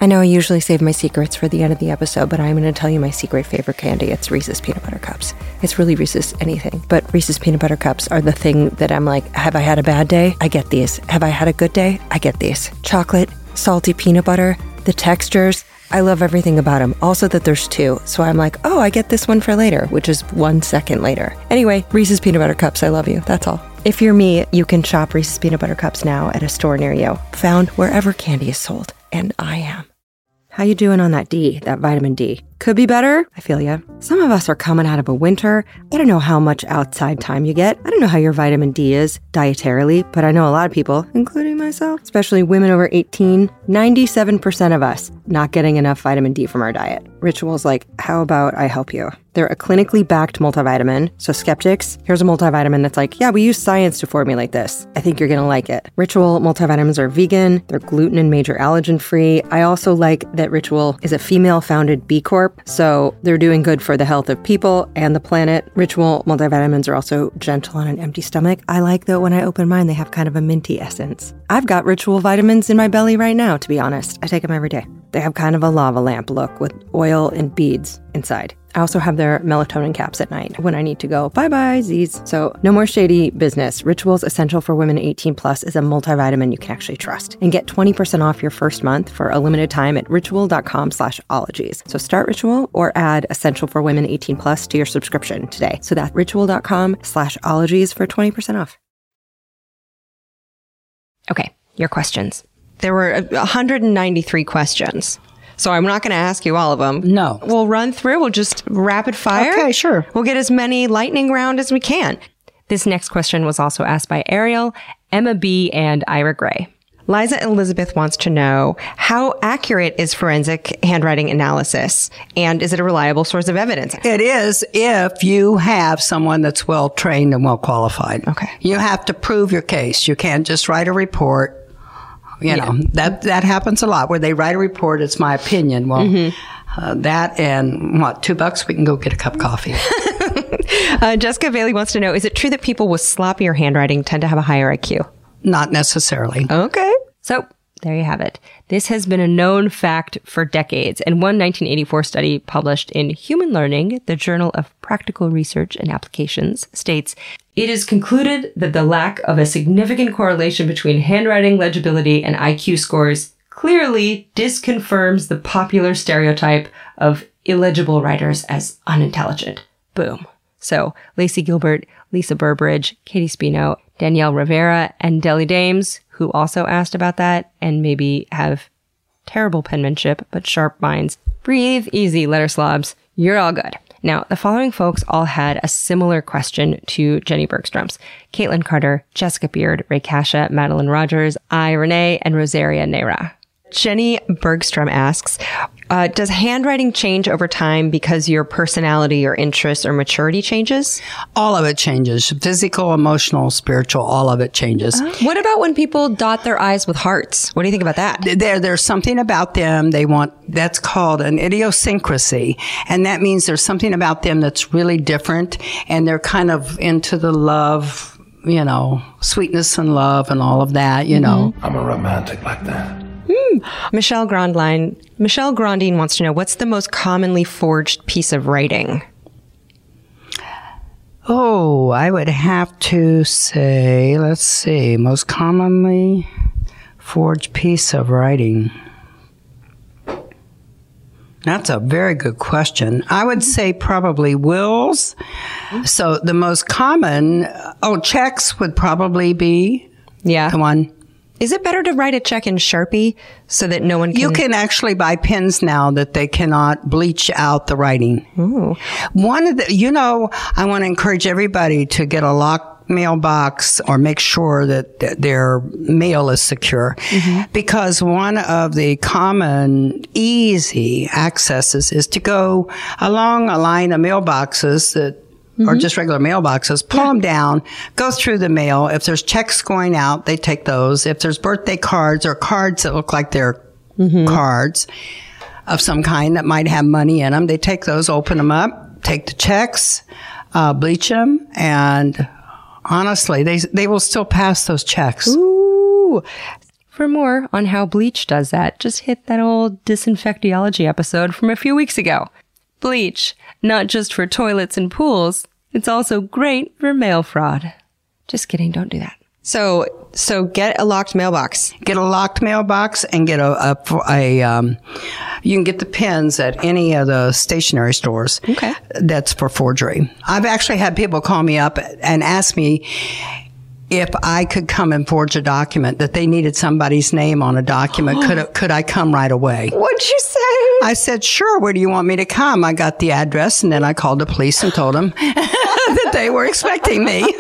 I know I usually save my secrets for the end of the episode, but I'm going to tell you my secret favorite candy. It's Reese's Peanut Butter Cups. It's really Reese's anything, but Reese's Peanut Butter Cups are the thing that I'm like, have I had a bad day? I get these. Have I had a good day? I get these. Chocolate, salty peanut butter, the textures. I love everything about them. Also, that there's two. So I'm like, oh, I get this one for later, which is one second later. Anyway, Reese's Peanut Butter Cups, I love you. That's all. If you're me, you can shop Reese's Peanut Butter Cups now at a store near you, found wherever candy is sold. And I am. How you doing on that D, that vitamin D? Could be better. I feel ya. Some of us are coming out of a winter. I don't know how much outside time you get. I don't know how your vitamin D is dietarily, but I know a lot of people, including myself, especially women over 18, 97% of us not getting enough vitamin D from our diet. Rituals like, how about I help you? They're a clinically backed multivitamin. So, skeptics, here's a multivitamin that's like, yeah, we use science to formulate this. I think you're gonna like it. Ritual multivitamins are vegan, they're gluten and major allergen free. I also like that Ritual is a female founded B Corp, so they're doing good for the health of people and the planet. Ritual multivitamins are also gentle on an empty stomach. I like that when I open mine, they have kind of a minty essence. I've got Ritual vitamins in my belly right now, to be honest. I take them every day. They have kind of a lava lamp look with oil and beads inside. I also have their melatonin caps at night when I need to go bye bye Z's. So no more shady business. Rituals Essential for Women 18 Plus is a multivitamin you can actually trust. And get 20% off your first month for a limited time at ritual.com slash ologies. So start Ritual or add Essential for Women 18 Plus to your subscription today. So that's ritual.com slash ologies for 20% off. Okay, your questions. There were 193 questions. So I'm not going to ask you all of them. No. We'll run through. We'll just rapid fire. Okay, sure. We'll get as many lightning round as we can. This next question was also asked by Ariel, Emma B, and Ira Gray. Liza Elizabeth wants to know how accurate is forensic handwriting analysis and is it a reliable source of evidence? It is if you have someone that's well trained and well qualified. Okay. You have to prove your case. You can't just write a report. You know, that, that happens a lot where they write a report. It's my opinion. Well, uh, that and what, two bucks, we can go get a cup of coffee. Uh, Jessica Bailey wants to know is it true that people with sloppier handwriting tend to have a higher IQ? Not necessarily. Okay. So there you have it. This has been a known fact for decades. And one 1984 study published in Human Learning, the Journal of Practical Research and Applications, states it is concluded that the lack of a significant correlation between handwriting legibility and IQ scores clearly disconfirms the popular stereotype of illegible writers as unintelligent. Boom. So Lacey Gilbert, Lisa Burbridge, Katie Spino, Danielle Rivera, and Deli Dames, who also asked about that and maybe have terrible penmanship but sharp minds. Breathe easy, letter slobs. You're all good. Now, the following folks all had a similar question to Jenny Bergstrom's. Caitlin Carter, Jessica Beard, Ray Kasha, Madeline Rogers, I, Renee, and Rosaria Nera. Jenny Bergstrom asks, uh, does handwriting change over time because your personality or interests or maturity changes? All of it changes. Physical, emotional, spiritual, all of it changes. What about when people dot their I's with hearts? What do you think about that? there there's something about them they want that's called an idiosyncrasy and that means there's something about them that's really different and they're kind of into the love you know sweetness and love and all of that you know I'm a romantic like that. Hmm. Michelle Grandline, Michelle Grandine wants to know what's the most commonly forged piece of writing? oh i would have to say let's see most commonly forged piece of writing That's a very good question. I would say probably wills. So the most common, oh, checks would probably be Yeah. the one. Is it better to write a check in Sharpie so that no one can? You can actually buy pens now that they cannot bleach out the writing. Ooh. One of the, you know, I want to encourage everybody to get a locked mailbox or make sure that th- their mail is secure. Mm-hmm. Because one of the common easy accesses is to go along a line of mailboxes that or just regular mailboxes, pull them down, go through the mail. If there's checks going out, they take those. If there's birthday cards or cards that look like they're cards of some kind that might have money in them, they take those, open them up, take the checks, uh, bleach them, and honestly, they they will still pass those checks. Ooh. For more on how bleach does that, just hit that old disinfectiology episode from a few weeks ago. Bleach, not just for toilets and pools, it's also great for mail fraud. Just kidding, don't do that. So, so get a locked mailbox. Get a locked mailbox and get a, a, a um, you can get the pens at any of the stationery stores. Okay. That's for forgery. I've actually had people call me up and ask me if I could come and forge a document that they needed somebody's name on a document. could could I come right away? What'd you say? I said, sure. Where do you want me to come? I got the address and then I called the police and told them that they were expecting me.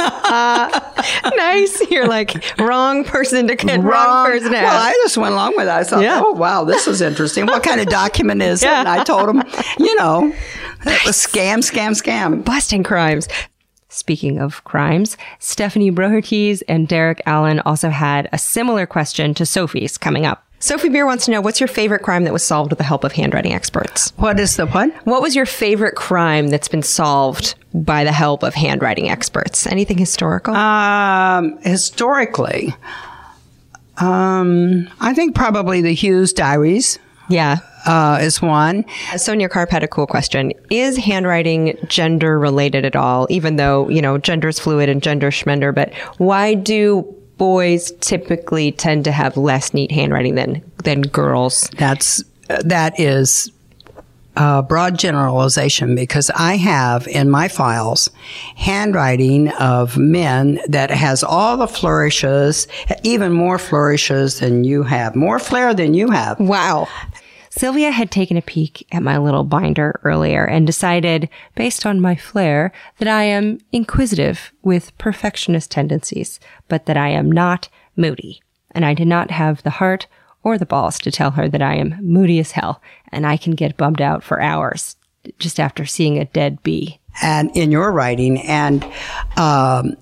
nice. You're like, wrong person to get, wrong, person to Well, I just went along with it. I thought, Yeah. oh, wow, this is interesting. What kind of document is it? And I told them, you know, it was scam, scam, scam. busting crimes. Speaking of crimes, Stephanie Broherties and Derek Allen also had a similar question to Sophie's coming up. Sophie Beer wants to know what's your favorite crime that was solved with the help of handwriting experts? What is the what? What was your favorite crime that's been solved by the help of handwriting experts? Anything historical? Um, historically, um, I think probably the Hughes Diaries yeah. Uh, is one. Sonia Karp had a cool question. Is handwriting gender related at all? Even though, you know, gender is fluid and gender schmender, but why do boys typically tend to have less neat handwriting than, than girls? That's that is a broad generalization because I have in my files handwriting of men that has all the flourishes, even more flourishes than you have, more flair than you have. Wow. Sylvia had taken a peek at my little binder earlier and decided, based on my flair, that I am inquisitive with perfectionist tendencies, but that I am not moody. And I did not have the heart or the balls to tell her that I am moody as hell and I can get bummed out for hours just after seeing a dead bee. and in your writing. And um,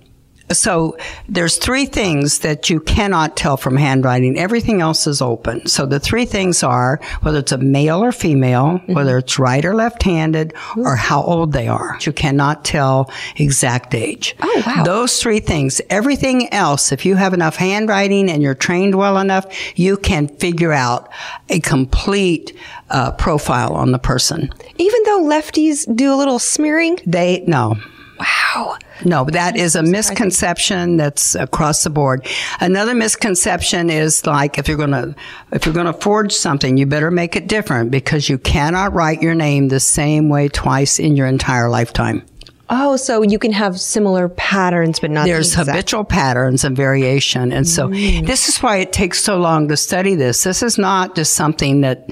so there's three things that you cannot tell from handwriting. Everything else is open. So the three things are whether it's a male or female, whether it's right or left-handed, or how old they are. You cannot tell exact age. Oh, wow. Those three things. Everything else, if you have enough handwriting and you're trained well enough, you can figure out a complete uh, profile on the person. Even though lefties do a little smearing. They no. Wow. No, that is a misconception that's across the board. Another misconception is like if you're going to if you're going to forge something, you better make it different because you cannot write your name the same way twice in your entire lifetime. Oh, so you can have similar patterns, but not the There's exact- habitual patterns and variation. And so this is why it takes so long to study this. This is not just something that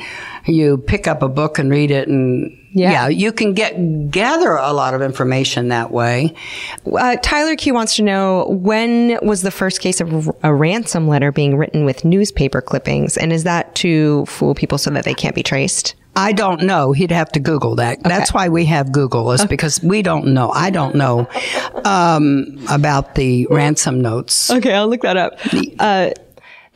you pick up a book and read it and yeah, you can get gather a lot of information that way. Uh, Tyler Q wants to know when was the first case of a ransom letter being written with newspaper clippings, and is that to fool people so that they can't be traced? I don't know. He'd have to Google that. That's why we have Google is because we don't know. I don't know um, about the ransom notes. Okay, I'll look that up. Uh,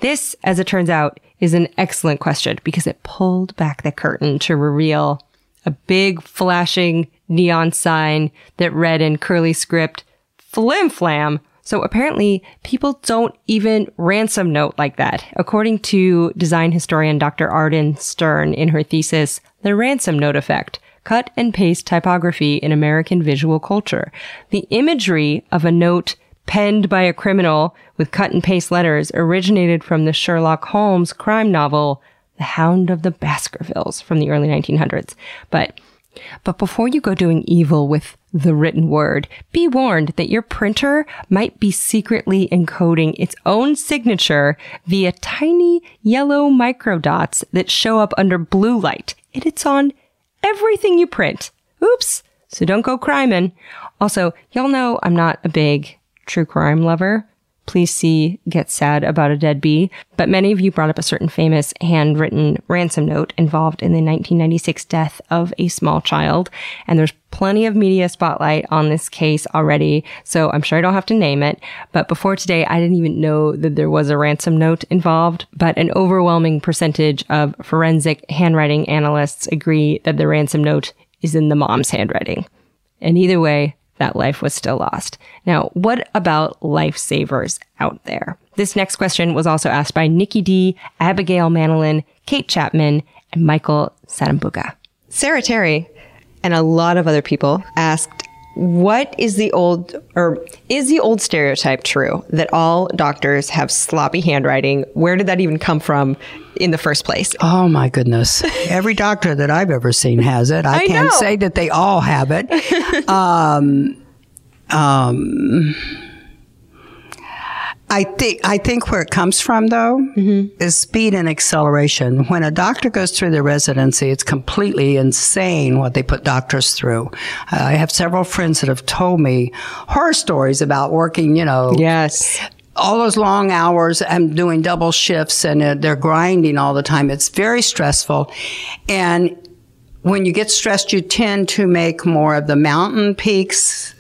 This, as it turns out, is an excellent question because it pulled back the curtain to reveal a big flashing neon sign that read in curly script, flim flam. So apparently people don't even ransom note like that. According to design historian Dr. Arden Stern in her thesis, The Ransom Note Effect, cut and paste typography in American visual culture. The imagery of a note penned by a criminal with cut and paste letters originated from the Sherlock Holmes crime novel, The Hound of the Baskervilles from the early 1900s. But, but before you go doing evil with the written word, be warned that your printer might be secretly encoding its own signature via tiny yellow microdots that show up under blue light. And it's on everything you print. Oops. So don't go criming. Also, y'all know I'm not a big true crime lover. Please see Get Sad About a Dead Bee. But many of you brought up a certain famous handwritten ransom note involved in the 1996 death of a small child. And there's plenty of media spotlight on this case already. So I'm sure I don't have to name it. But before today, I didn't even know that there was a ransom note involved. But an overwhelming percentage of forensic handwriting analysts agree that the ransom note is in the mom's handwriting. And either way, that life was still lost. Now, what about lifesavers out there? This next question was also asked by Nikki D, Abigail Manilin, Kate Chapman, and Michael Sadambuga. Sarah Terry and a lot of other people asked, what is the old, or is the old stereotype true that all doctors have sloppy handwriting? Where did that even come from in the first place? Oh my goodness. Every doctor that I've ever seen has it. I, I can't know. say that they all have it. um, um, I think I think where it comes from though is speed and acceleration. When a doctor goes through their residency, it's completely insane what they put doctors through. I have several friends that have told me horror stories about working, you know, Yes. all those long hours and doing double shifts and uh, they're grinding all the time. It's very stressful. And when you get stressed, you tend to make more of the mountain peaks.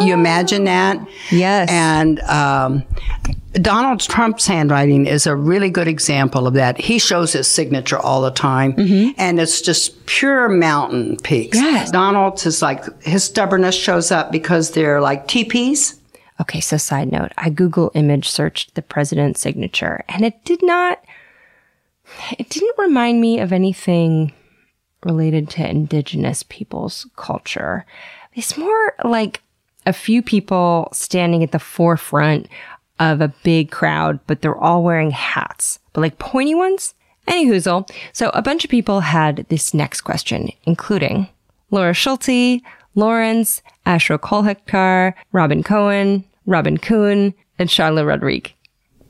You imagine that? Yes. And um, Donald Trump's handwriting is a really good example of that. He shows his signature all the time, and it's just pure mountain peaks. Yes. Donald's is like his stubbornness shows up because they're like teepees. Okay, so side note, I Google image searched the president's signature and it did not, it didn't remind me of anything related to indigenous people's culture. It's more like a few people standing at the forefront of a big crowd, but they're all wearing hats, but like pointy ones. Any hoozle. So a bunch of people had this next question, including Laura Schulte, Lawrence, Ashra Kolhetkar, Robin Cohen, Robin Kuhn, and Charlotte Rodriguez.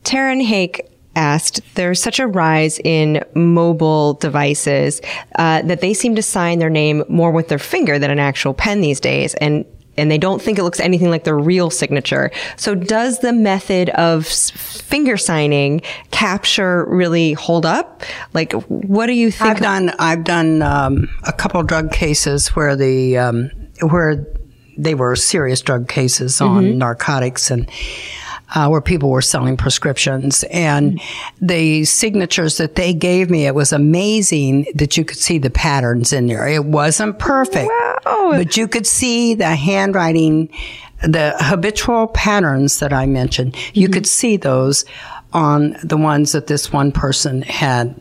Taryn Hake asked, there's such a rise in mobile devices uh, that they seem to sign their name more with their finger than an actual pen these days. And and they don't think it looks anything like their real signature. So does the method of s- finger signing capture really hold up? Like, what do you think? I've done I've done um, a couple drug cases where the um, where they were serious drug cases on narcotics and uh, where people were selling prescriptions. And the signatures that they gave me it was amazing that you could see the patterns in there. It wasn't perfect but you could see the handwriting the habitual patterns that i mentioned. You could see those on the ones that this one person had.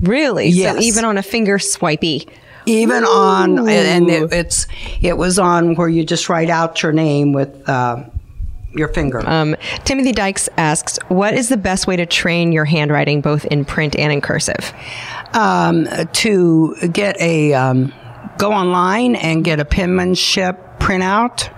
Really? Yes. So even on a finger swipey. even on and- and it, it's it was on where you just write out your name with uh, your finger Um, Timothy Dykes asks, what is the best way to train your handwriting both in print and in cursive? um, to get a um, go online and get a penmanship printout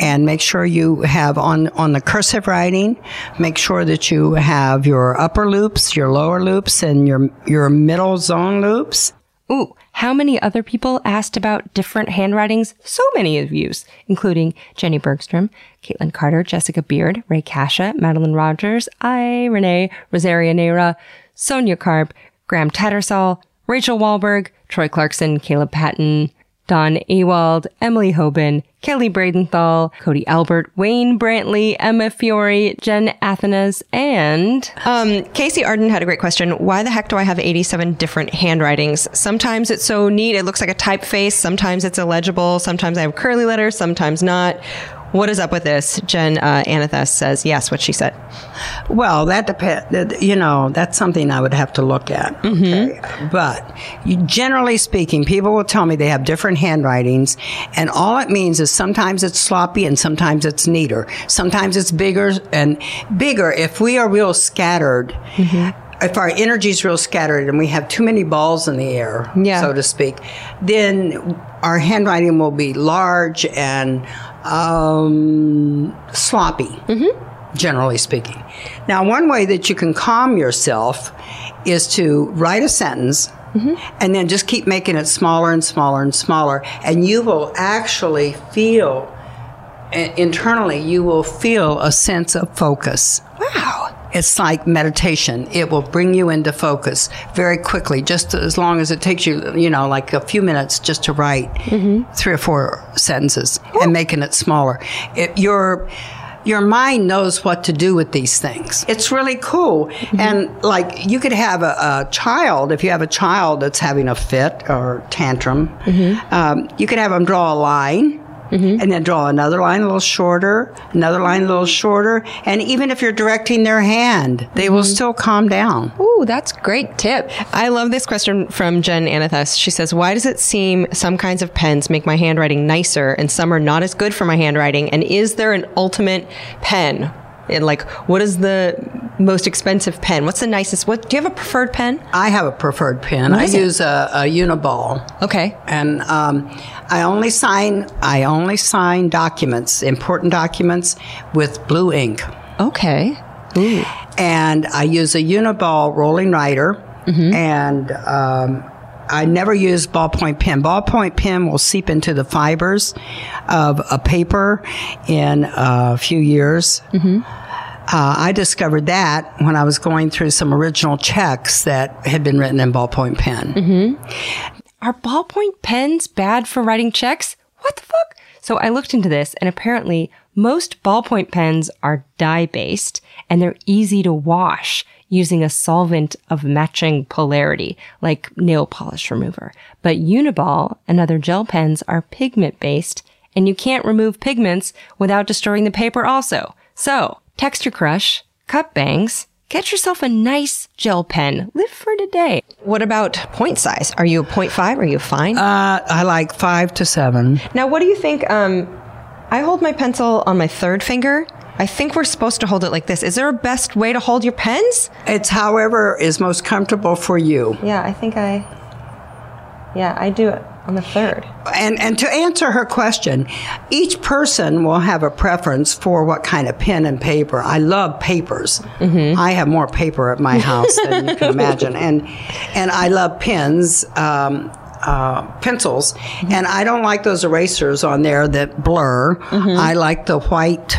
and make sure you have on on the cursive writing make sure that you have your upper loops your lower loops and your your middle zone loops Ooh, how many other people asked about different handwritings? So many of yous, including Jenny Bergstrom, Caitlin Carter, Jessica Beard, Ray Kasha, Madeline Rogers, I, Renee, Rosaria Neira, Sonia Karp, Graham Tattersall, Rachel Wahlberg, Troy Clarkson, Caleb Patton, Don Ewald, Emily Hoban, Kelly Bradenthal, Cody Albert, Wayne Brantley, Emma Fiore, Jen Athenas, and um, Casey Arden had a great question. Why the heck do I have 87 different handwritings? Sometimes it's so neat, it looks like a typeface. Sometimes it's illegible. Sometimes I have curly letters, sometimes not. What is up with this? Jen uh, Anathes says yes, what she said. Well, that depends. You know, that's something I would have to look at. Okay. But you, generally speaking, people will tell me they have different handwritings, and all it means is sometimes it's sloppy and sometimes it's neater. Sometimes it's bigger and bigger. If we are real scattered, if our energy is real scattered and we have too many balls in the air, Yeah. so to speak, then our handwriting will be large and um, sloppy generally speaking. Now, one way that you can calm yourself is to write a sentence and then just keep making it smaller and smaller and smaller, and you will actually feel internally, you will feel a sense of focus. Wow. It's like meditation. It will bring you into focus very quickly, just as long as it takes you, you know, like a few minutes just to write mm-hmm. three or four sentences and making it smaller. It, your your mind knows what to do with these things. It's really cool. Mm-hmm. And like you could have a, a child, if you have a child that's having a fit or tantrum, mm-hmm. um, you could have them draw a line. Mm-hmm. And then draw another line a little shorter, another line a little shorter, and even if you're directing their hand, they will mm-hmm. still calm down. Ooh, that's great tip. I love this question from Jen Anathes. She says, Why does it seem some kinds of pens make my handwriting nicer and some are not as good for my handwriting? And is there an ultimate pen? And like, what is the most expensive pen? What's the nicest? What do you have a preferred pen? I have a preferred pen. I it? use a, a Uniball. Okay. and um, I only sign I only sign documents, important documents, with blue ink. Okay. Ooh. And I use a Uniball rolling writer, and um, I never use ballpoint pen. Ballpoint pen will seep into the fibers of a paper in a few years. Uh, I discovered that when I was going through some original checks that had been written in ballpoint pen. Are ballpoint pens bad for writing checks? What the fuck? So I looked into this and apparently most ballpoint pens are dye based and they're easy to wash using a solvent of matching polarity, like nail polish remover. But Uniball and other gel pens are pigment based and you can't remove pigments without destroying the paper also. So, texture crush, cup bangs, Get yourself a nice gel pen. Live for today. What about point size? Are you a point five? Are you fine? Uh, I like five to seven. now, what do you think? Um, I hold my pencil on my third finger. I think we're supposed to hold it like this. Is there a best way to hold your pens? It's however is most comfortable for you. Yeah, I think I. Yeah, I do it. on the third. And and to answer her question, each person will have a preference for what kind of pen and paper. I love papers. I have more paper at my house than you can imagine, and and I love pens. Um, uh, pencils, and I don't like those erasers on there that blur. I like the white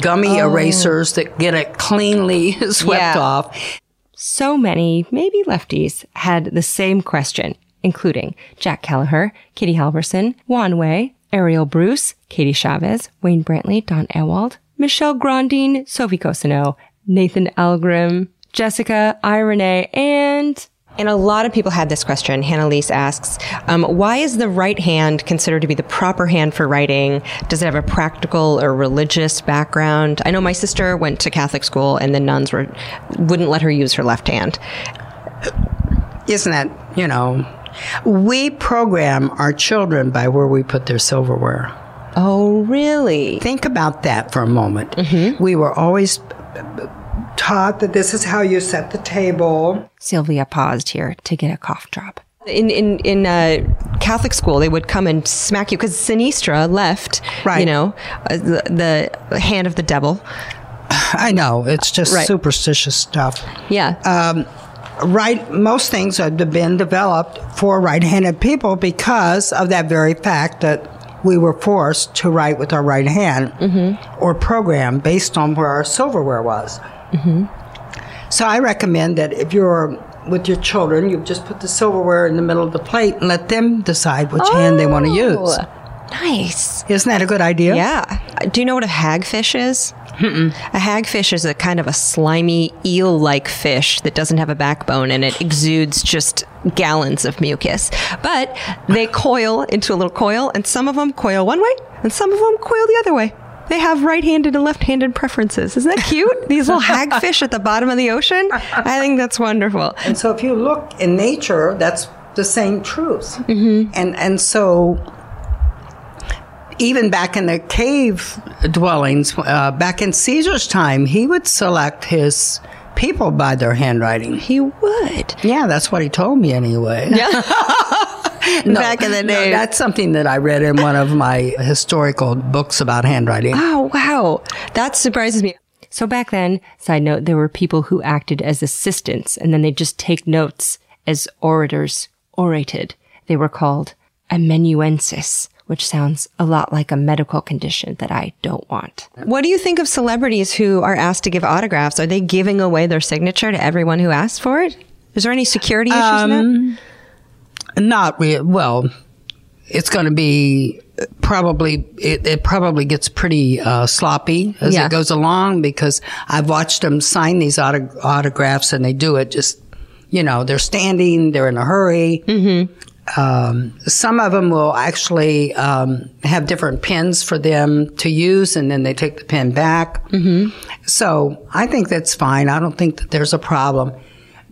gummy oh. erasers that get it cleanly swept Yeah. off. So many, maybe lefties, had the same question, including Jack Kelleher, Kitty Halverson, Juan Wei, Ariel Bruce, Katie Chavez, Wayne Brantley, Don Ewald, Michelle Grandin, Sophie Cosino, Nathan Elgrim, Jessica, Irene, and and a lot of people had this question. Hannah Lise asks, um, why is the right hand considered to be the proper hand for writing? Does it have a practical or religious background? I know my sister went to Catholic school and the nuns were, wouldn't let her use her left hand. Isn't that, you know, we program our children by where we put their silverware. Oh, really? Think about that for a moment. We were always taught that this is how you set the table. Sylvia paused here to get a cough drop. In in in uh, Catholic school, they would come and smack you because Sinistra left. Right. You know, uh, the, the hand of the devil. I know, it's just Right. superstitious stuff. Yeah. Right, most things have been developed for right handed people because of that very fact that we were forced to write with our right hand or program based on where our silverware was. Mm-hmm. So I recommend that if you're with your children, you just put the silverware in the middle of the plate and let them decide which hand they want to oh, use. nice. Isn't that a good idea? Yeah. Do you know what a hagfish is? A hagfish is a kind of a slimy eel-like fish that doesn't have a backbone and it exudes just gallons of mucus. But they coil into a little coil, and some of them coil one way, and some of them coil the other way. They have right-handed and left-handed preferences. Isn't that cute? These little hagfish at the bottom of the ocean. I think that's wonderful. And so if you look in nature, that's the same truth. Mm-hmm. And and so even back in the cave dwellings, uh, back in Caesar's time, he would select his people by their handwriting. He would. Yeah, that's what he told me anyway. Yeah. Back in the day. that's something that I read in one of my historical books about handwriting. Oh, wow. That surprises me. So back then, side note, there were people who acted as assistants and then they'd just take notes as orators orated. They were called amanuensis, which sounds a lot like a medical condition that I don't want. What do you think of celebrities who are asked to give autographs? Are they giving away their signature to everyone who asks for it? Is there any security issues in that? Um, Not real. Well, it's going to be probably it, it probably gets pretty uh, sloppy as Yeah. it goes along because I've watched them sign these auto- autographs and they do it just you know they're standing they're in a hurry. Mm-hmm. Um, some of them will actually um, have different pens for them to use, and then they take the pen back. Mm-hmm. So I think that's fine. I don't think that there's a problem.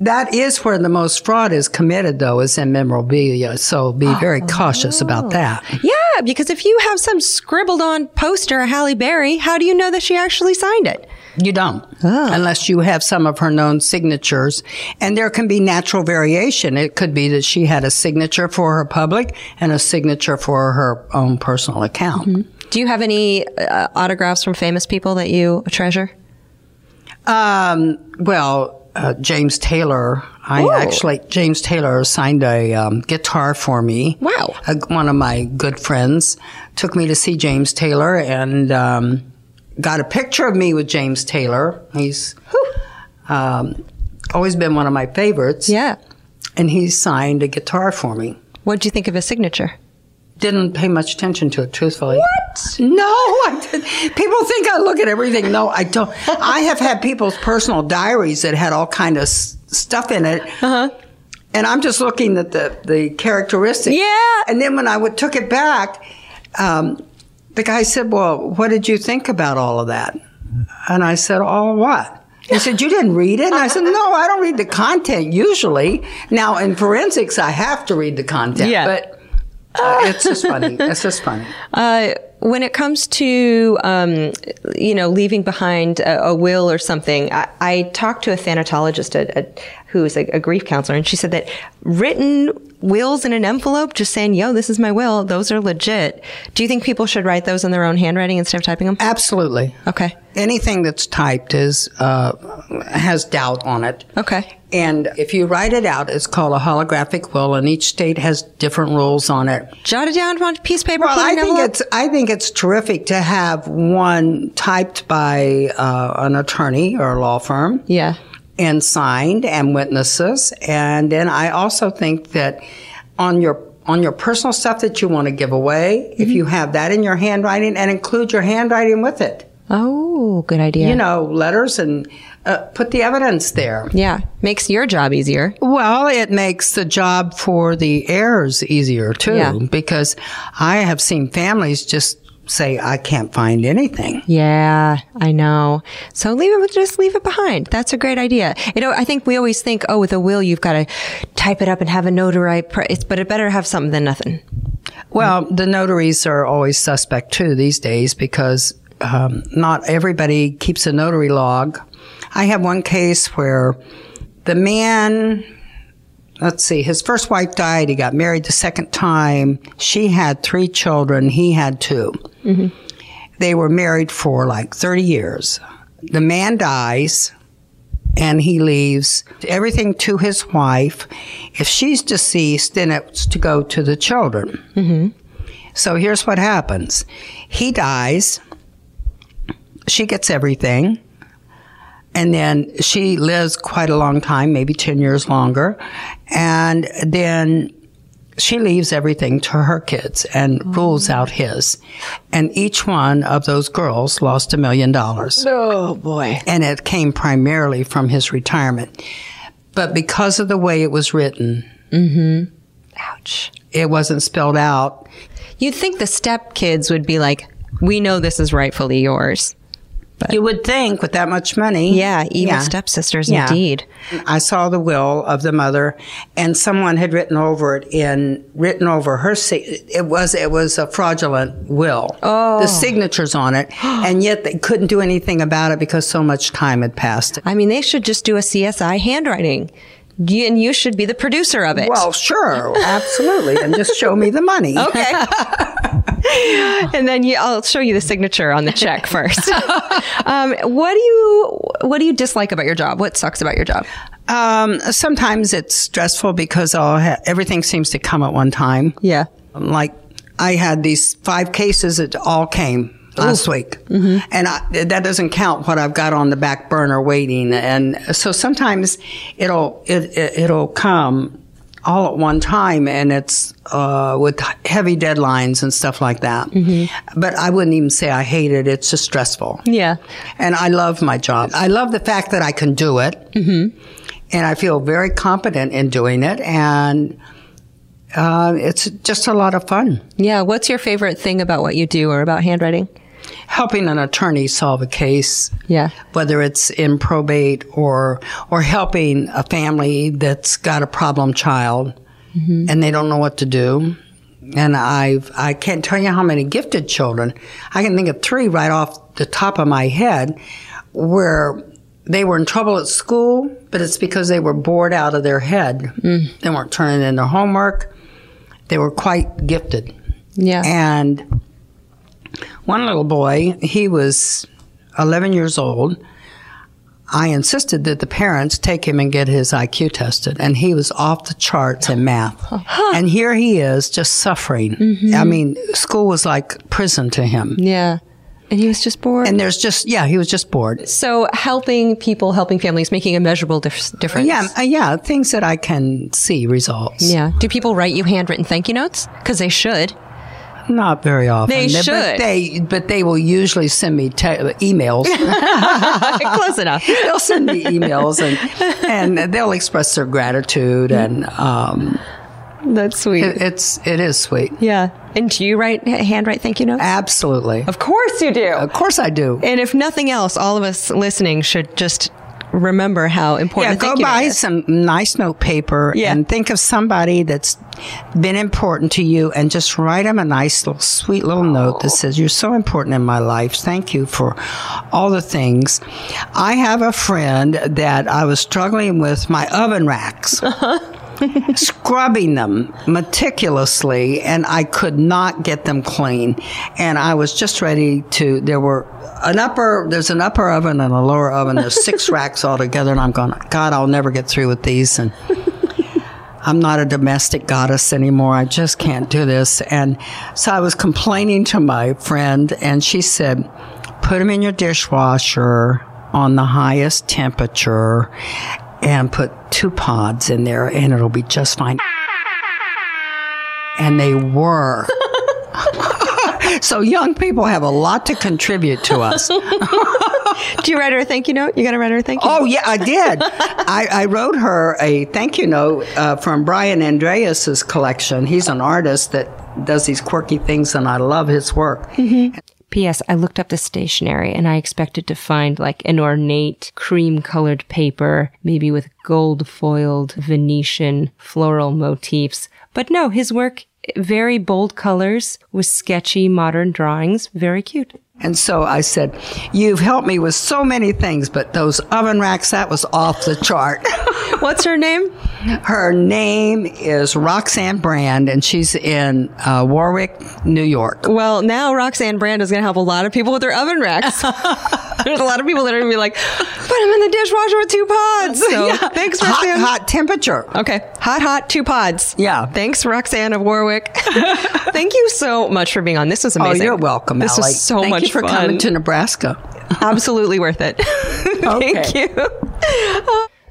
That is where the most fraud is committed, though, is in memorabilia. So be very cautious about that. Yeah, because if you have some scribbled on poster of Halle Berry, how do you know that she actually signed it? You don't, unless you have some of her known signatures. And there can be natural variation. It could be that she had a signature for her public and a signature for her own personal account. Do you have any uh, autographs from famous people that you treasure? Um, well, uh, James Taylor. I Oh. actually James Taylor signed a um, guitar for me. Wow. Uh, one of my good friends took me to see James Taylor and um, got a picture of me with James Taylor. He's um, always been one of my favorites. Yeah. And he signed a guitar for me. What do you think of his signature? Didn't pay much attention to it, truthfully. What? No, I did. People think I look at everything. No, I don't. I have had people's personal diaries that had all kind of s- stuff in it. Uh-huh. And I'm just looking at the, the characteristics. Yeah. And then when I would, took it back, um, the guy said, Well, what did you think about all of that? And I said, All what? He said, You didn't read it? And I said, No, I don't read the content usually. Now, in forensics, I have to read the content. Yeah. But uh, it's just funny. It's just funny. Uh, when it comes to, um, you know, leaving behind a, a will or something, I, I talked to a thanatologist at, at, who's a, a grief counselor, and she said that written wills in an envelope, just saying, "Yo, this is my will," those are legit. Do you think people should write those in their own handwriting instead of typing them? Absolutely. Okay. Anything that's typed is uh, has doubt on it. Okay. And if you write it out, it's called a holographic will, and each state has different rules on it. Jot it down on a piece of paper. Well, I think it's I think it's terrific to have one typed by uh, an attorney or a law firm. yeah. And signed and witnesses. And then I also think that on your on your personal stuff that you want to give away, if you have that in your handwriting and include your handwriting with it, Oh, good idea. you know, letters and uh, put the evidence there. yeah, makes your job easier. Well, it makes the job for the heirs easier too, Yeah. because I have seen families just say, "I can't find anything." Yeah, I know. So leave it, just leave it behind. That's a great idea. You know, I think we always think, oh, with a will, you've got to type it up and have a notary, but it better have something than nothing. Well, the notaries are always suspect too these days because um, not everybody keeps a notary log. I have one case where the man, let's see, his first wife died. He got married the second time. She had three children. He had 2 They were married for like 30 years. The man dies and he leaves everything to his wife. If she's deceased, then it's to go to the children. So here's what happens he dies, she gets everything, and then she lives quite a long time, maybe 10 years longer, and then she leaves everything to her kids and rules out his. And each one of those girls lost a million dollars. Oh, boy. And it came primarily from his retirement. But because of the way it was written, mm-hmm. Ouch. it wasn't spelled out. You'd think the step kids would be like, we know this is rightfully yours. You would think with that much money. Yeah, evil stepsisters, indeed. I saw the will of the mother, and someone had written over it in written over her. It was it was a fraudulent will. Oh, the signatures on it, and yet they couldn't do anything about it because so much time had passed. I mean, they should just do a CSI handwriting. And you should be the producer of it. Well, sure, absolutely, and just show me the money. Okay. and then you, I'll show you the signature on the check first. um, what do you What do you dislike about your job? What sucks about your job? Um, sometimes it's stressful because I'll ha- everything seems to come at one time. Yeah. like I had these five cases that all came last week, and I, that doesn't count what I've got on the back burner waiting. And so sometimes it'll it, it it'll come all at one time, and it's uh, with heavy deadlines and stuff like that. But I wouldn't even say I hate it; it's just stressful. Yeah. And I love my job. I love the fact that I can do it. Mm-hmm. And I feel very competent in doing it. And uh, it's just a lot of fun. Yeah. What's your favorite thing about what you do or about handwriting? Helping an attorney solve a case, Yeah. whether it's in probate or or helping a family that's got a problem child mm-hmm. and they don't know what to do. And I've I can't tell you how many gifted children. I can think of three right off the top of my head where they were in trouble at school, but it's because they were bored out of their head. Mm. They weren't turning in their homework. They were quite gifted. Yeah. And one little boy, he was 11 years old. I insisted that the parents take him and get his IQ tested, and he was off the charts in math. And here he is, just suffering. I mean, school was like prison to him. yeah. And he was just bored. And there's just, yeah, he was just bored. so helping people, helping families, making a measurable dif- difference. Yeah, uh, yeah, things that I can see results. Yeah. Do people write you handwritten thank you notes? Because they should. Not very often. They But should. they, but they will usually send me te- emails. Close enough. they'll send me emails and and they'll express their gratitude and um, That's sweet. it, it's it is sweet. yeah. And do you write handwrite thank you notes? Absolutely. Of course you do. Of course I do. And if nothing else, all of us listening should just remember how important. Yeah, go buy is. some nice note paper Yeah. and think of somebody that's been important to you and just write them a nice little sweet little note that says, You're so important in my life. Thank you for all the things. I have a friend that I was struggling with my oven racks. Uh-huh. scrubbing them meticulously and I could not get them clean. And I was just ready to, there were an upper, there's an upper oven and a lower oven. There's six racks all together, And I'm going, God, I'll never get through with these. And I'm not a domestic goddess anymore. I just can't do this. And so I was complaining to my friend and she said, put them in your dishwasher on the highest temperature and put two pods in there and it'll be just fine. And they were. so young people have a lot to contribute to us. Do you write her a thank you note? You got to write her a thank you. Oh yeah, I did. I, I wrote her a thank you note uh, from Brian Andreas's collection. He's an artist that does these quirky things, and I love his work. P.S. I looked up the stationery and I expected to find like an ornate cream colored paper, maybe with gold foiled Venetian floral motifs. But no, his work, very bold colors with sketchy modern drawings. Very cute. And so I said, "You've helped me with so many things, but those oven racks that was off the chart." What's her name? Her name is Roxanne Brand, and she's in uh, Warwick, New York. Well, now Roxanne Brand is going to help a lot of people with their oven racks. There's a lot of people that are going to be like, put them in the dishwasher with two pods. So thanks, hot, Roxanne. hot temperature. Okay. Hot, hot, two pods. Yeah. Thanks, Roxanne of Warwick. Thank you so much for being on. This was amazing. Oh, you're welcome, This Alie. was so Thank much for fun. coming to Nebraska. Absolutely worth it. Thank you.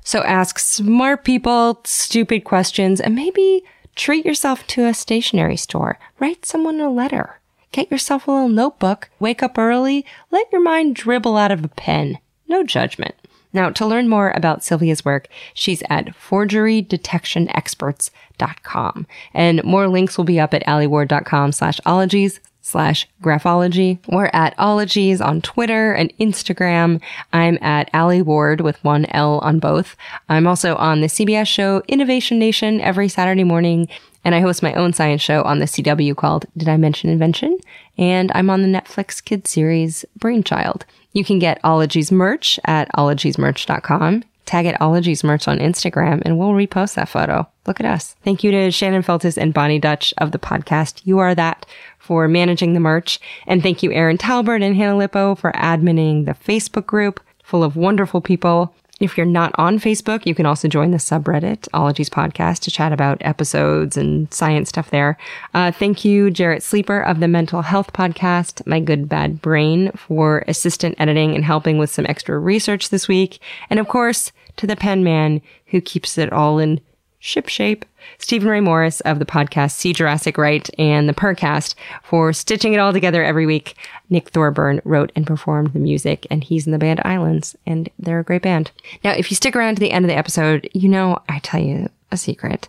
so ask smart people stupid questions and maybe treat yourself to a stationery store. Write someone a letter. Get yourself a little notebook. Wake up early. Let your mind dribble out of a pen. No judgment. Now, to learn more about Sylvia's work, she's at forgerydetectionexperts.com. And more links will be up at alieward.com slash ologies slash graphology. We're at ologies on Twitter and Instagram. I'm at Alie Ward with one L on both. I'm also on the CBS show Innovation Nation every Saturday morning. And I host my own science show on the CW called Did I Mention Invention? And I'm on the Netflix kids series Brainchild. You can get Ologies merch at ologiesmerch.com. Tag at Ologies merch on Instagram and we'll repost that photo. Look at us. Thank you to Shannon Feltus and Boni Dutch of the podcast. You are that for managing the merch. And thank you, Erin Talbert and Hannah Lipow for adminning the Facebook group full of wonderful people. If you're not on Facebook, you can also join the subreddit, Ologies Podcast, to chat about episodes and science stuff there. Uh, thank you, Jarrett Sleeper of the Mental Health Podcast, My Good Bad Brain, for assistant editing and helping with some extra research this week. And of course, to the pen man who keeps it all in ship shape. Stephen Ray Morris of the podcast See Jurassic Right and the Purrcast for stitching it all together every week. Nick Thorburn wrote and performed the music, and he's in the band Islands, and they're a great band. Now, if you stick around to the end of the episode, you know I tell you a secret.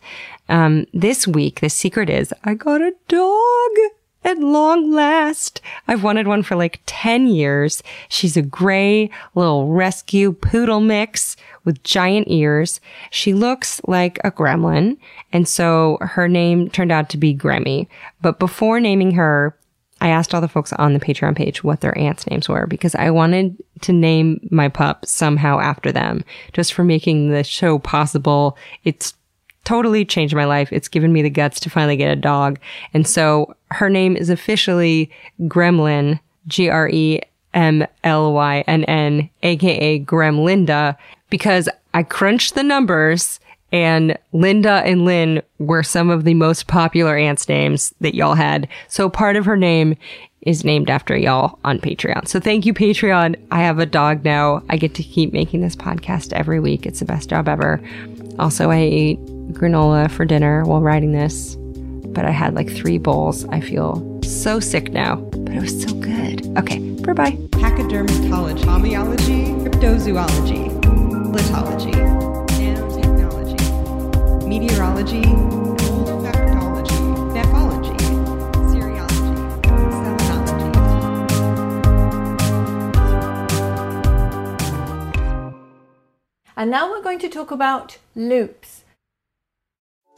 Um, this week, the secret is I got a dog at long last. I've wanted one for like 10 years. She's a gray little rescue poodle mix with giant ears. She looks like a gremlin. And so her name turned out to be Gremmy. But before naming her, I asked all the folks on the Patreon page what their aunts' names were because I wanted to name my pup somehow after them just for making the show possible. It's totally changed my life. It's given me the guts to finally get a dog. And so her name is officially Gremlin, G R E M L Y N N, aka Gremlinda, because I crunched the numbers and Linda and Lynn were some of the most popular ants names that y'all had. So part of her name is named after y'all on Patreon. So thank you, Patreon. I have a dog now. I get to keep making this podcast every week. It's the best job ever. Also, I ate granola for dinner while writing this, but I had like three bowls. I feel so sick now, but it was so good. Okay, bye bye. Pachydermatology, homeology, cryptozoology, litology, nanotechnology, meteorology, olfactology, nephology, seriology, selenology. And now we're going to talk about loops.